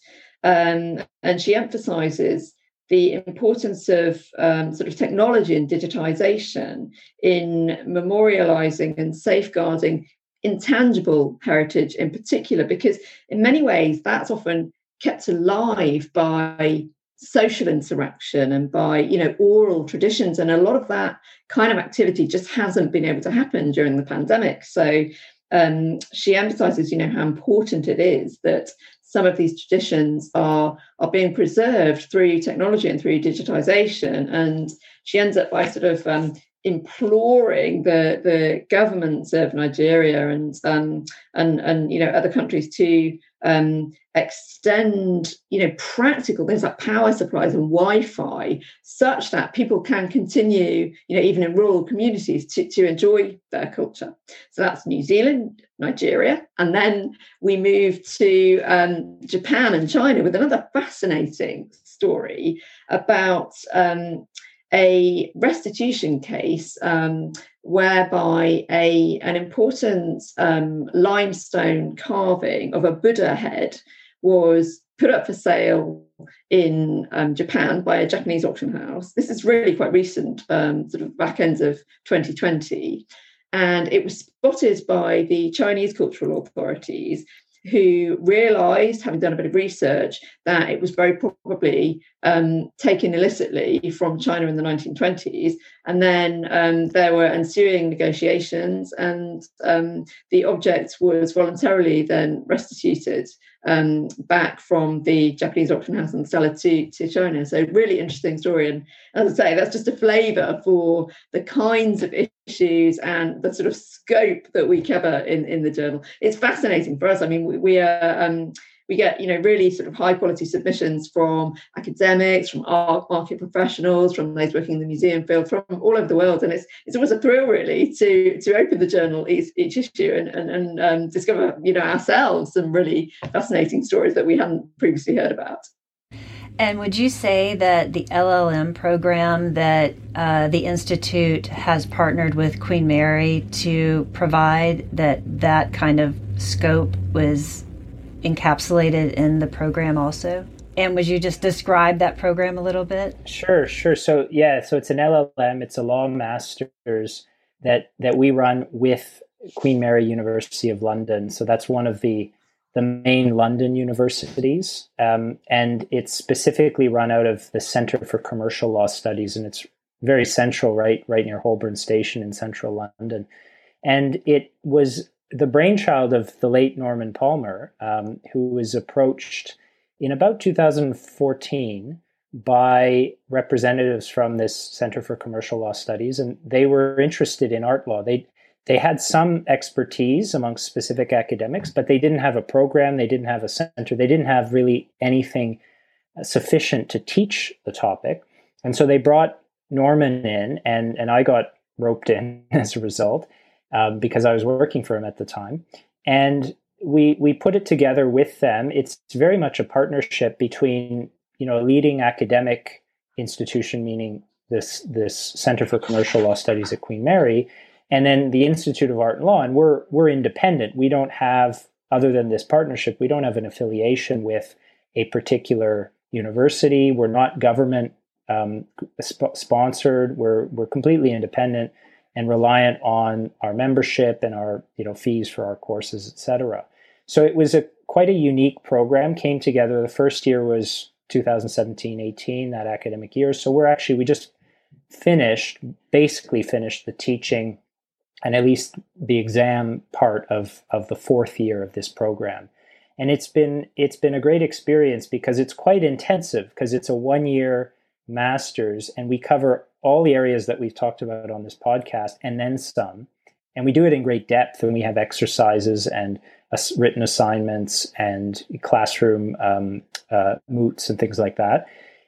Um, and she emphasizes the importance of um, sort of technology and digitization in memorializing and safeguarding intangible heritage in particular, because in many ways that's often kept alive by social interaction and by you know oral traditions. And a lot of that kind of activity just hasn't been able to happen during the pandemic. So um, she emphasizes you know how important it is that some of these traditions are are being preserved through technology and through digitization. And she ends up by sort of um, imploring the the governments of Nigeria and um, and and you know other countries to um, extend, you know, practical things like power supplies and Wi-Fi, such that people can continue, you know, even in rural communities, to, to enjoy their culture. So that's New Zealand, Nigeria, and then we move to um, Japan and China with another fascinating story about. Um, a restitution case um, whereby a an important um, limestone carving of a Buddha head was put up for sale in um, Japan by a Japanese auction house. This is really quite recent, um, sort of back ends of 2020. And it was spotted by the Chinese cultural authorities who realized, having done a bit of research, that it was very probably um, taken illicitly from China in the 1920s. And then um, there were ensuing negotiations, and um, the object was voluntarily then restituted um, back from the Japanese auction house and seller to, to China. So, really interesting story. And as I say, that's just a flavour for the kinds of issues and the sort of scope that we cover in, in the journal. It's fascinating for us. I mean, we, we are. Um, we get you know really sort of high quality submissions from academics, from art market professionals, from those working in the museum field, from all over the world, and it's it's always a thrill really to to open the journal each, each issue and and, and um, discover you know ourselves some really fascinating stories that we hadn't previously heard about. And would you say that the LLM program that uh, the Institute has partnered with Queen Mary to provide, that that kind of scope was encapsulated in the program also? And would you just describe that program a little bit? Sure, sure. So yeah, so it's an LLM. It's a law masters that that we run with Queen Mary University of London. So that's one of the the main London universities, um, and it's specifically run out of the Center for Commercial Law Studies, and it's very central, right, right near Holborn Station in central London. And it was the brainchild of the late Norman Palmer, um, who was approached in about 2014 by representatives from this Center for Commercial Law Studies, and they were interested in art law. They they had some expertise amongst specific academics, but they didn't have a program, they didn't have a center, they didn't have really anything sufficient to teach the topic. And so they brought Norman in, and, and I got roped in as a result um, because I was working for him at the time. And we we put it together with them. It's very much a partnership between you know a leading academic institution, meaning this this Center for Commercial Law Studies at Queen Mary, and then the Institute of Art and Law, and we're we're independent. We don't have, other than this partnership, we don't have an affiliation with a particular university. We're not government um, sp- sponsored. We're we're completely independent and reliant on our membership and our you know fees for our courses, etc. So it was a quite a unique program. Came together. The first year was 2017-18, that academic year. So we're actually we just finished, basically finished the teaching and at least the exam part of of the fourth year of this program. And it's been it's been a great experience because it's quite intensive because it's a one year masters and we cover all the areas that we've talked about on this podcast and then some. And we do it in great depth and we have exercises and written assignments and classroom um, uh, moots and things like that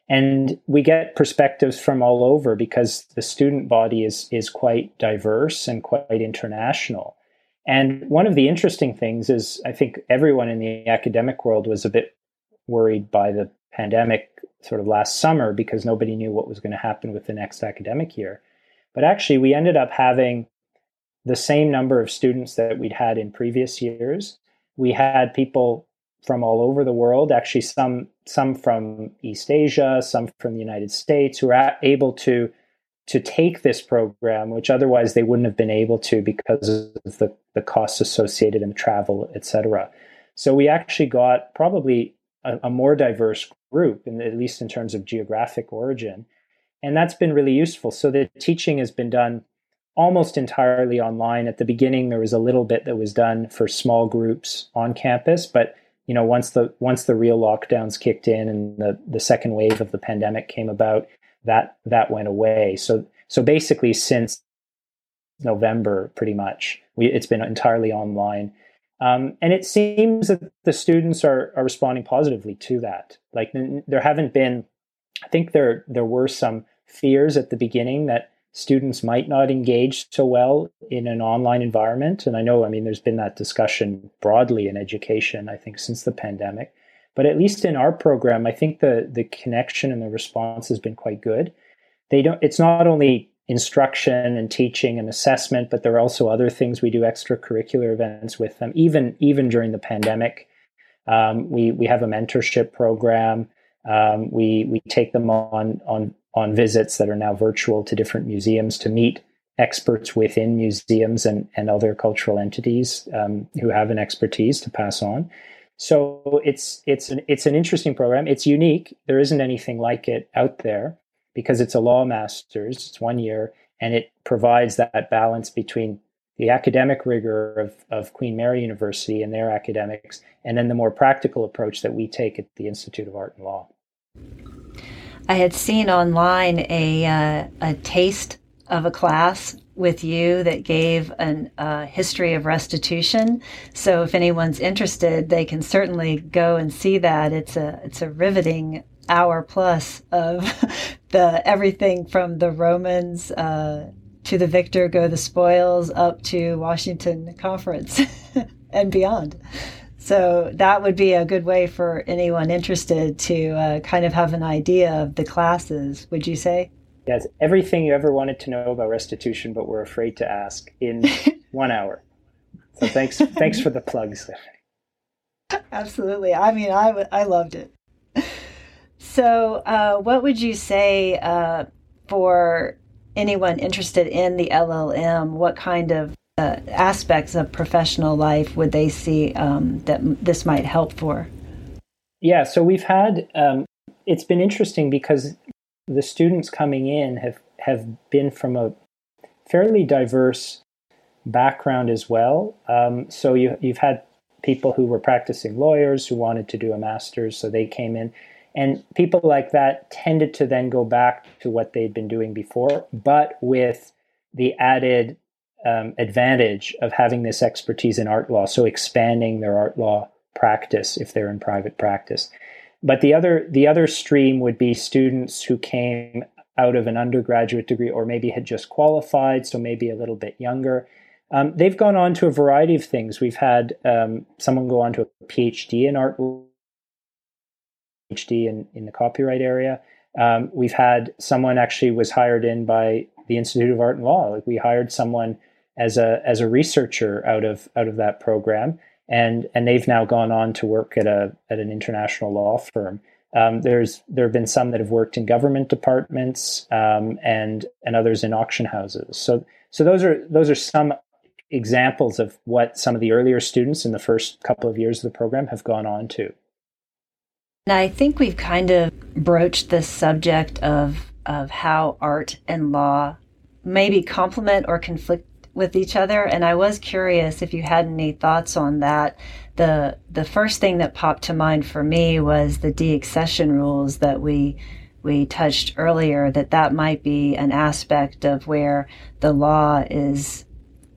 and we get perspectives from all over because the student body is is quite diverse and quite international. And one of the interesting things is i think everyone in the academic world was a bit worried by the pandemic sort of last summer because nobody knew what was going to happen with the next academic year. But actually we ended up having the same number of students that we'd had in previous years. We had people from all over the world, actually some some from East Asia, some from the United States, who are able to to take this program, which otherwise they wouldn't have been able to because of the, the costs associated in travel, et cetera. So we actually got probably a, a more diverse group, in, at least in terms of geographic origin. And that's been really useful. So the teaching has been done almost entirely online. At the beginning, there was a little bit that was done for small groups on campus, but you know once the once the real lockdowns kicked in and the the second wave of the pandemic came about that that went away. So so basically since november pretty much we it's been entirely online. Um, and it seems that the students are are responding positively to that. Like there haven't been i think there there were some fears at the beginning that students might not engage so well in an online environment. And I know, I mean, there's been that discussion broadly in education, I think, since the pandemic. But at least in our program, I think the the connection and the response has been quite good. They don't. It's not only instruction and teaching and assessment, but there are also other things we do extracurricular events with them. Even even during the pandemic, um, we we have a mentorship program. Um, we we take them on on on visits that are now virtual to different museums to meet experts within museums and, and other cultural entities um, who have an expertise to pass on. So it's it's an it's an interesting program. It's unique. There isn't anything like it out there because it's a law master's. It's one year, and it provides that balance between the academic rigor of, of Queen Mary University and their academics, and then the more practical approach that we take at the Institute of Art and Law. I had seen online a uh, a taste of a class with you that gave a uh, history of restitution. So if anyone's interested, they can certainly go and see that. It's a it's a riveting hour plus of the everything from the Romans uh, to the victor go the spoils up to Washington Conference and beyond. So that would be a good way for anyone interested to uh, kind of have an idea of the classes. Would you say? Yes, everything you ever wanted to know about restitution, but were afraid to ask in one hour. So thanks, thanks for the plugs. Absolutely. I mean, I, I loved it. So, uh, what would you say uh, for anyone interested in the LLM? What kind of uh, aspects of professional life would they see um, that this might help for? Yeah, so we've had um, it's been interesting because the students coming in have have been from a fairly diverse background as well. Um, so you you've had people who were practicing lawyers who wanted to do a master's, so they came in. And people like that tended to then go back to what they'd been doing before, but with the added um, advantage of having this expertise in art law, so expanding their art law practice if they're in private practice. But the other the other stream would be students who came out of an undergraduate degree or maybe had just qualified, so maybe a little bit younger. Um, they've gone on to a variety of things. We've had um, someone go on to a PhD in art, law, PhD in, in the copyright area. Um, we've had someone actually was hired in by the Institute of Art and Law. Like we hired someone as a as a researcher out of out of that program, and and they've now gone on to work at a at an international law firm. Um, there's there have been some that have worked in government departments um, and and others in auction houses. So so those are those are some examples of what some of the earlier students in the first couple of years of the program have gone on to. I think we've kind of broached the subject of of how art and law maybe complement or conflict with each other. And I was curious if you had any thoughts on that. The the first thing that popped to mind for me was the deaccession rules that we we touched earlier. That that might be an aspect of where the law is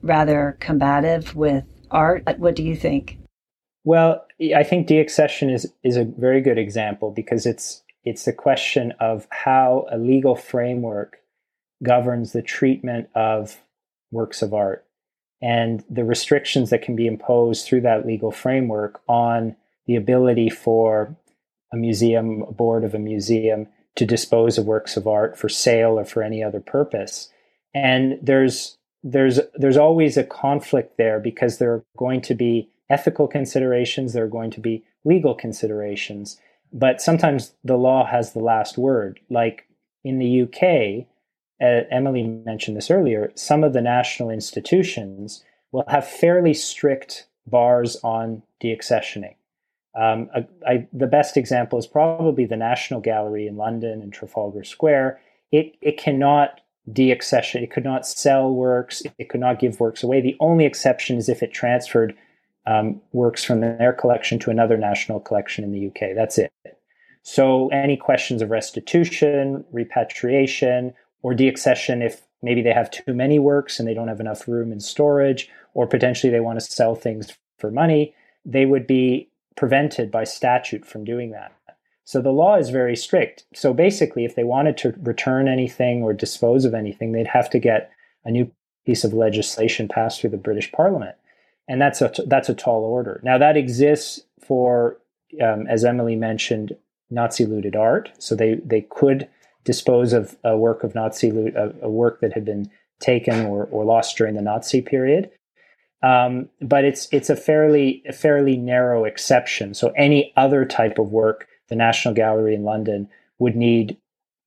rather combative with art. What do you think? Well, I think deaccession is is a very good example because it's it's a question of how a legal framework governs the treatment of works of art and the restrictions that can be imposed through that legal framework on the ability for a museum, a board of a museum, to dispose of works of art for sale or for any other purpose. And there's there's there's always a conflict there because there are going to be ethical considerations, there are going to be legal considerations, but sometimes the law has the last word. Like in the UK, Emily mentioned this earlier, some of the national institutions will have fairly strict bars on deaccessioning. Um, I, I, the best example is probably the National Gallery in London and Trafalgar Square. It, it cannot deaccession, it could not sell works, it could not give works away. The only exception is if it transferred um, works from their collection to another national collection in the UK. That's it. So, any questions of restitution, repatriation, or deaccession if maybe they have too many works and they don't have enough room in storage, or potentially they want to sell things for money, they would be prevented by statute from doing that. So the law is very strict. So basically, if they wanted to return anything or dispose of anything, they'd have to get a new piece of legislation passed through the British Parliament, and that's a that's a tall order. Now that exists for, um, as Emily mentioned, Nazi looted art. So they they could dispose of a work of Nazi loot, a, a work that had been taken or, or lost during the Nazi period. Um, but it's it's a fairly a fairly narrow exception. So any other type of work, the National Gallery in London would need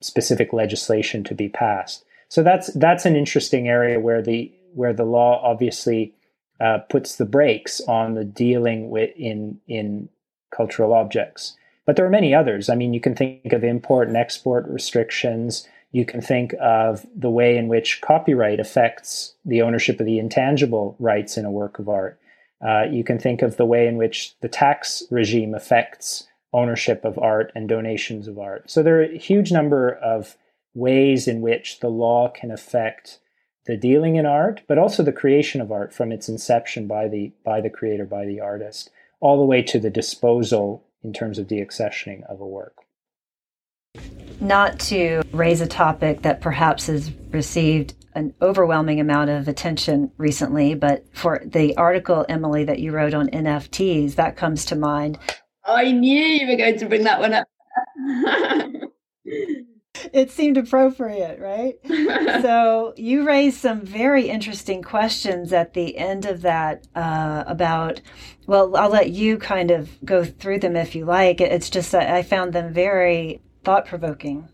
specific legislation to be passed. So that's that's an interesting area where the where the law obviously uh, puts the brakes on the dealing with in in cultural objects. But there are many others. I mean, you can think of import and export restrictions. You can think of the way in which copyright affects the ownership of the intangible rights in a work of art. Uh, you can think of the way in which the tax regime affects ownership of art and donations of art. So there are a huge number of ways in which the law can affect the dealing in art, but also the creation of art from its inception by the by the creator, by the artist, all the way to the disposal in terms of deaccessioning of a work. Not to raise a topic that perhaps has received an overwhelming amount of attention recently, but for the article, Emily, that you wrote on NFTs, that comes to mind. Oh, I knew you were going to bring that one up. it seemed appropriate, right? so you raised some very interesting questions at the end of that uh, about. Well, I'll let you kind of go through them if you like. It's just that I found them very thought provoking.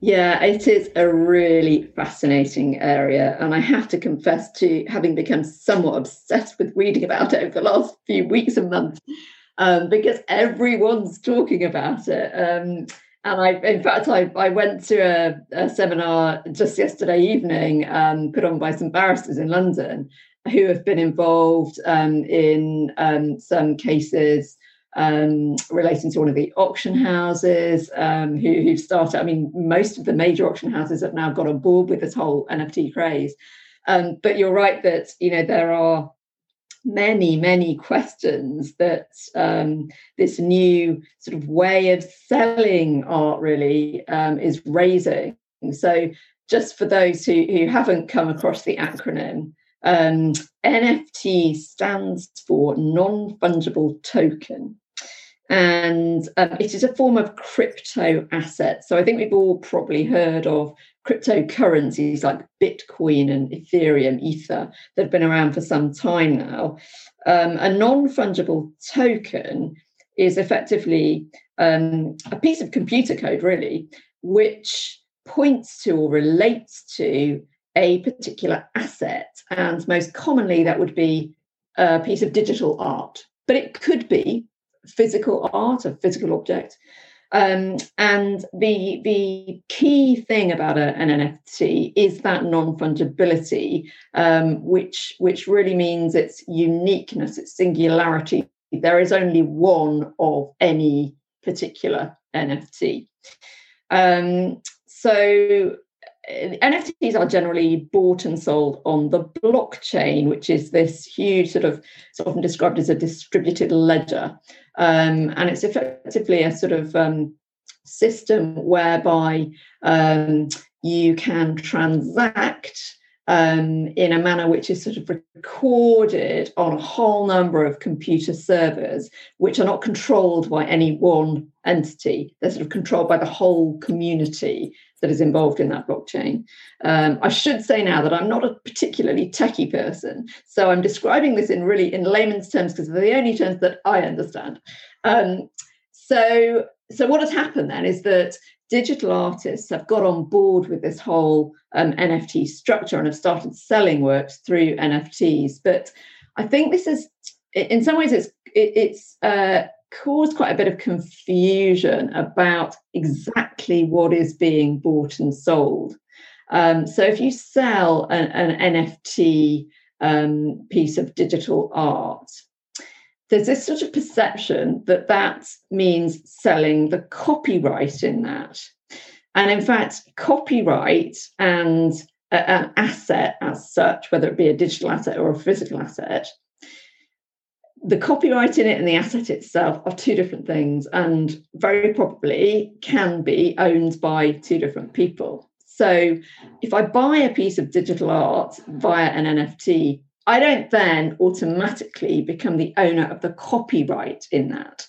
Yeah, it is a really fascinating area. And I have to confess to having become somewhat obsessed with reading about it over the last few weeks and months um, because everyone's talking about it. Um, and I, in fact, I, I went to a, a seminar just yesterday evening um, put on by some barristers in London who have been involved um, in um, some cases um, relating to one of the auction houses um, who, who've started. I mean, most of the major auction houses have now got on board with this whole NFT craze. Um, but you're right that you know there are many many questions that um, this new sort of way of selling art really um, is raising. So just for those who, who haven't come across the acronym, um, NFT stands for non fungible token and um, it is a form of crypto asset. So I think we've all probably heard of cryptocurrencies like Bitcoin and Ethereum, Ether, that have been around for some time now. Um, a non fungible token is effectively um, a piece of computer code, really, which points to or relates to a particular asset. And most commonly, that would be a piece of digital art. But it could be physical art, a physical object. Um, and the the key thing about a, an NFT is that non fungibility, um, which which really means its uniqueness, its singularity. There is only one of any particular NFT. Um, so NFTs are generally bought and sold on the blockchain, which is this huge sort of, it's often described as a distributed ledger. Um, and it's effectively a sort of um, system whereby um, you can transact um, in a manner which is sort of recorded on a whole number of computer servers, which are not controlled by any one entity. They're sort of controlled by the whole community that is involved in that blockchain. Um, I should say now that I'm not a particularly techie person, so I'm describing this in really in layman's terms because they're the only terms that I understand. Um, so, so what has happened then is that digital artists have got on board with this whole um, NFT structure and have started selling works through NFTs. But I think this is, in some ways, it's it, it's uh, caused quite a bit of confusion about exactly what is being bought and sold. Um, so if you sell an, an NFT um, piece of digital art, there's this sort of perception that that means selling the copyright in that. And in fact, copyright and a, an asset as such, whether it be a digital asset or a physical asset, the copyright in it and the asset itself are two different things and very probably can be owned by two different people. So if I buy a piece of digital art via an NFT, I don't then automatically become the owner of the copyright in that.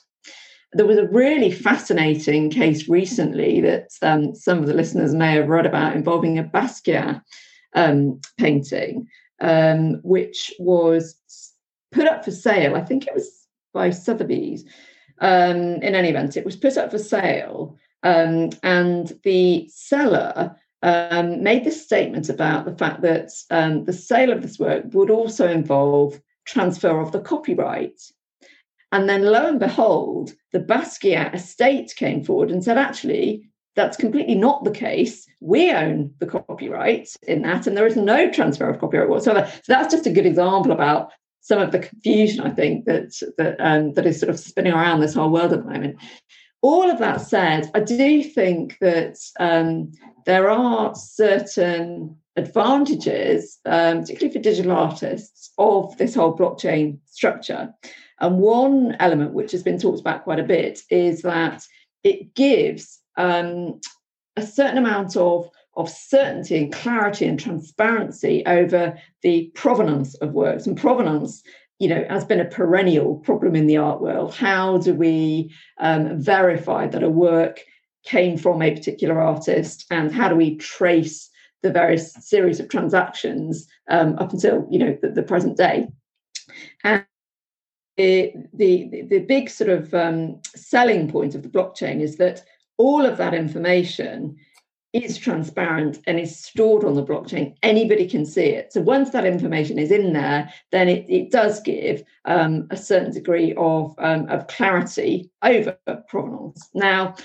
There was a really fascinating case recently that um, some of the listeners may have read about involving a Basquiat um, painting, um, which was put up for sale. I think it was by Sotheby's. Um, in any event, it was put up for sale, um, and the seller um, made this statement about the fact that um, the sale of this work would also involve transfer of the copyright. And then, lo and behold, the Basquiat estate came forward and said, actually, that's completely not the case. We own the copyright in that, and there is no transfer of copyright whatsoever. So that's just a good example about some of the confusion I think that that um, that is sort of spinning around this whole world at the moment. All of that said, I do think that um, there are certain advantages, um, particularly for digital artists, of this whole blockchain structure. And one element which has been talked about quite a bit is that it gives um, a certain amount of, of certainty and clarity and transparency over the provenance of works. And provenance, you know, has been a perennial problem in the art world. How do we um, verify that a work came from a particular artist, and how do we trace the various series of transactions um, up until you know the, the present day? And the, the, the big sort of um, selling point of the blockchain is that all of that information is transparent and is stored on the blockchain. Anybody can see it. So once that information is in there, then it, it does give um, a certain degree of, um, of clarity over provenance. Now,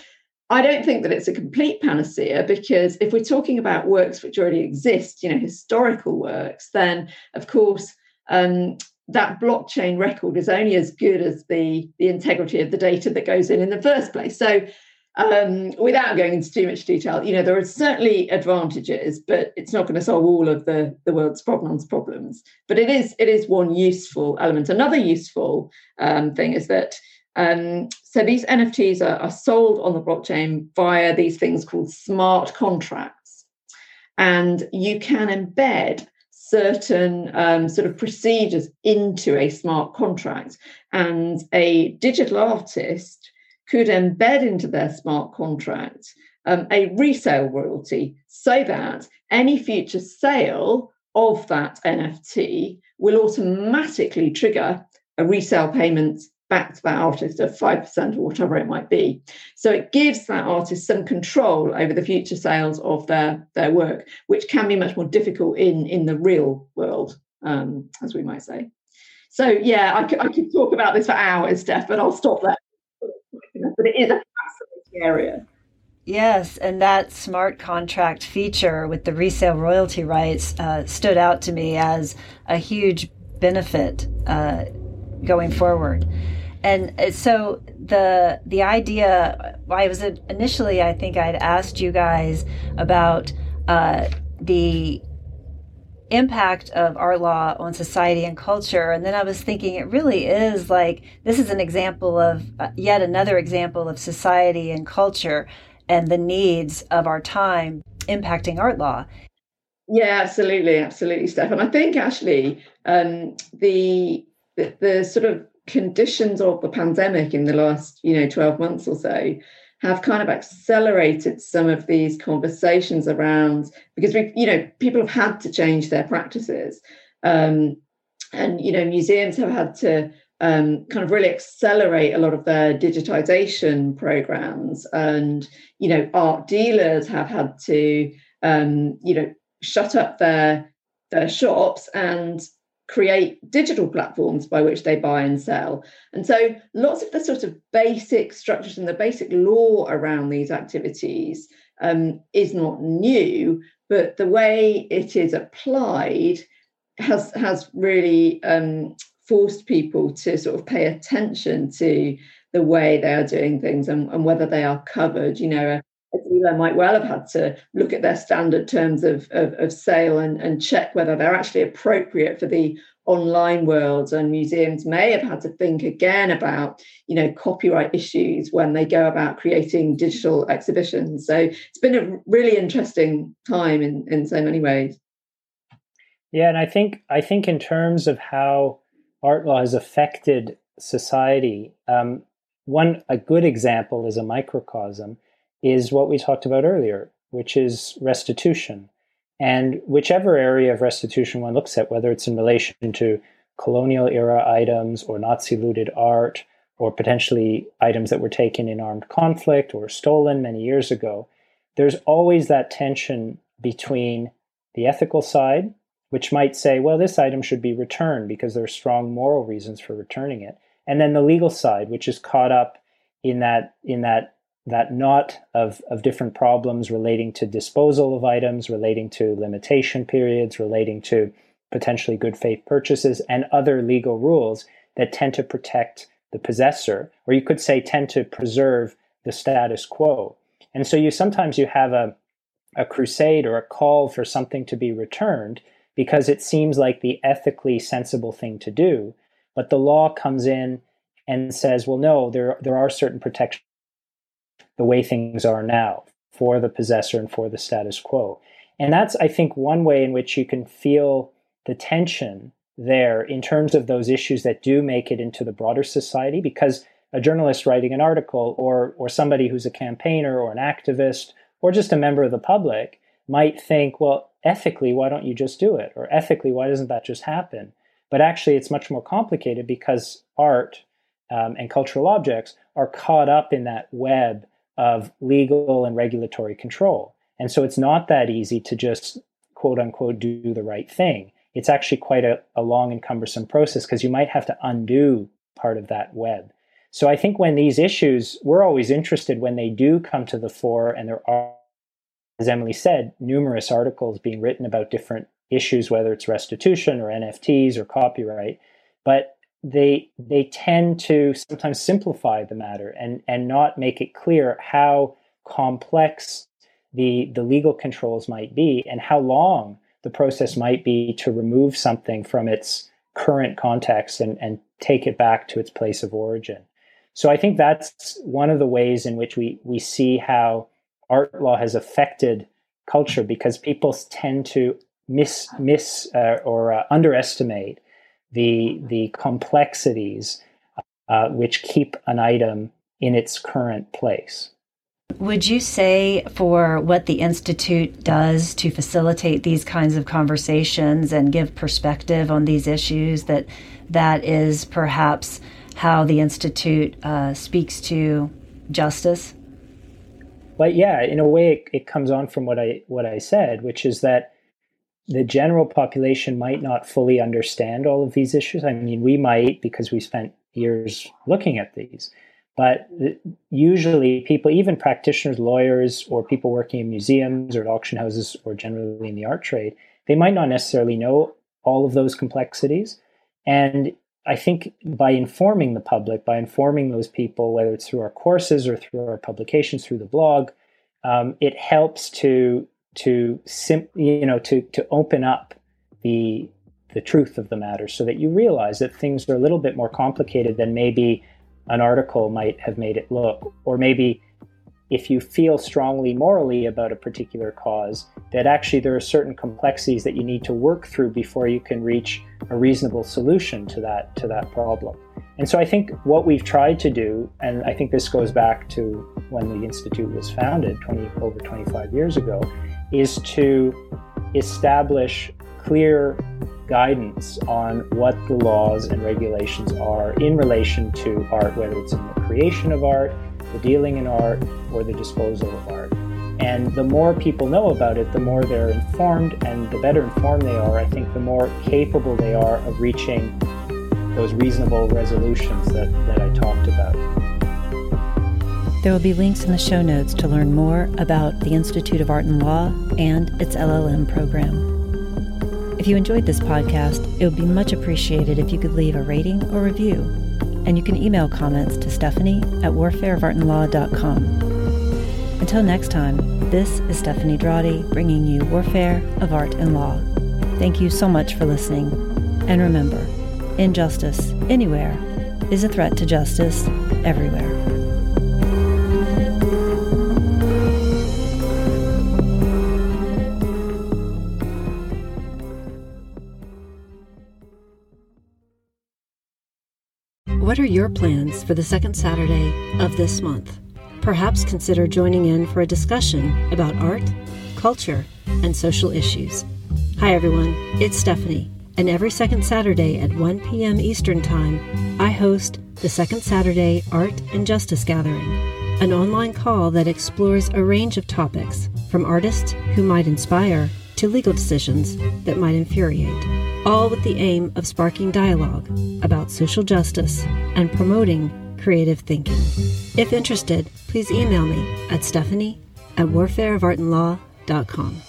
I don't think that it's a complete panacea because if we're talking about works which already exist, you know, historical works, then of course um, that blockchain record is only as good as the, the integrity of the data that goes in in the first place. So um, without going into too much detail, you know, there are certainly advantages, but it's not going to solve all of the, the world's provenance problems. But it is it is one useful element. Another useful um, thing is that um, so these NFTs are, are sold on the blockchain via these things called smart contracts, and you can embed certain um, sort of procedures into a smart contract, and a digital artist could embed into their smart contract um, a resale royalty so that any future sale of that NFT will automatically trigger a resale payment back to that artist of 5% or whatever it might be. So it gives that artist some control over the future sales of their, their work, which can be much more difficult in, in the real world, um, as we might say. So, yeah, I could, I could talk about this for hours, Steph, but I'll stop there but it is a fascinating area. Yes, and that smart contract feature with the resale royalty rights uh, stood out to me as a huge benefit uh, going forward. And uh, so the the idea, I was it initially, I think I'd asked you guys about uh, the impact of art law on society and culture. And then I was thinking it really is like this is an example of uh, yet another example of society and culture and the needs of our time impacting art law. Yeah, absolutely, absolutely, Stefan. I think actually um, the, the the sort of conditions of the pandemic in the last you know 12 months or so have kind of accelerated some of these conversations around because we you know people have had to change their practices. Um, and you know museums have had to um, kind of really accelerate a lot of their digitization programs. And you know art dealers have had to um, you know shut up their their shops and create digital platforms by which they buy and sell. And so lots of the sort of basic structures and the basic law around these activities um, is not new, but the way it is applied has has really um, forced people to sort of pay attention to the way they are doing things and, and whether they are covered. You know, dealer might well have had to look at their standard terms of, of, of, sale and, and check whether they're actually appropriate for the online world. And museums may have had to think again about you know copyright issues when they go about creating digital exhibitions. So it's been a really interesting time in in so many ways. Yeah and i think i think in terms of how art law has affected society um, one a good example is a microcosm is what we talked about earlier, which is restitution. And whichever area of restitution one looks at, whether it's in relation to colonial era items or Nazi looted art or potentially items that were taken in armed conflict or stolen many years ago, there's always that tension between the ethical side, which might say, well, this item should be returned because there are strong moral reasons for returning it, and then the legal side, which is caught up in that in that that knot of, of different problems relating to disposal of items, relating to limitation periods, relating to potentially good faith purchases, and other legal rules that tend to protect the possessor, or you could say tend to preserve the status quo. And so you sometimes you have a a crusade or a call for something to be returned because it seems like the ethically sensible thing to do. But the law comes in and says, well, no, there, there are certain protections the way things are now for the possessor and for the status quo. And that's, I think, one way in which you can feel the tension there in terms of those issues that do make it into the broader society because a journalist writing an article or or somebody who's a campaigner or an activist or just a member of the public might think well ethically why don't you just do it or ethically why doesn't that just happen but actually it's much more complicated because art um, and cultural objects are caught up in that web of legal and regulatory control. And so it's not that easy to just quote unquote do the right thing. It's actually quite a, a long and cumbersome process because you might have to undo part of that web. So I think when these issues, we're always interested when they do come to the fore, and there are, as Emily said, numerous articles being written about different issues, whether it's restitution or NFTs or copyright, but they they tend to sometimes simplify the matter and and not make it clear how complex the the legal controls might be and how long the process might be to remove something from its current context and, and take it back to its place of origin. So I think that's one of the ways in which we, we see how art law has affected culture because people tend to miss, miss uh, or uh, underestimate the, the complexities uh, which keep an item in its current place. Would you say for what the Institute does to facilitate these kinds of conversations and give perspective on these issues that that is perhaps how the Institute uh, speaks to justice? But yeah, in a way, it, it comes on from what I what I said, which is that the general population might not fully understand all of these issues. I mean, we might because we spent years looking at these but usually, people, even practitioners, lawyers, or people working in museums or at auction houses or generally in the art trade, they might not necessarily know all of those complexities. And I think by informing the public, by informing those people, whether it's through our courses or through our publications, through the blog, um, it helps to to sim- you know to to open up the the truth of the matter, so that you realize that things are a little bit more complicated than maybe an article might have made it look. Or maybe if you feel strongly morally about a particular cause, that actually there are certain complexities that you need to work through before you can reach a reasonable solution to that to that problem. And so I think what we've tried to do, and I think this goes back to when the institute was founded 20 over 25 years ago, is to establish clear guidance on what the laws and regulations are in relation to art, whether it's in the creation of art, the dealing in art, or the disposal of art. And the more people know about it, the more they're informed, and the better informed they are, I think the more capable they are of reaching those reasonable resolutions that, that I talked about. There will be links in the show notes to learn more about the Institute of Art and Law and its LLM program. If you enjoyed this podcast, it would be much appreciated if you could leave a rating or review. And you can email comments to Stephanie at warfareofartandlaw.com. Until next time, this is Stephanie Drawdy bringing you Warfare of Art and Law. Thank you so much for listening. And remember, injustice anywhere is a threat to justice everywhere. Your plans for the second Saturday of this month? Perhaps consider joining in for a discussion about art, culture, and social issues. Hi, everyone, it's Stephanie, and every second Saturday at 1 p.m. Eastern Time, I host the Second Saturday Art and Justice Gathering, an online call that explores a range of topics from artists who might inspire to legal decisions that might infuriate all with the aim of sparking dialogue about social justice and promoting creative thinking. If interested, please email me at stephanie at warfareofartandlaw.com.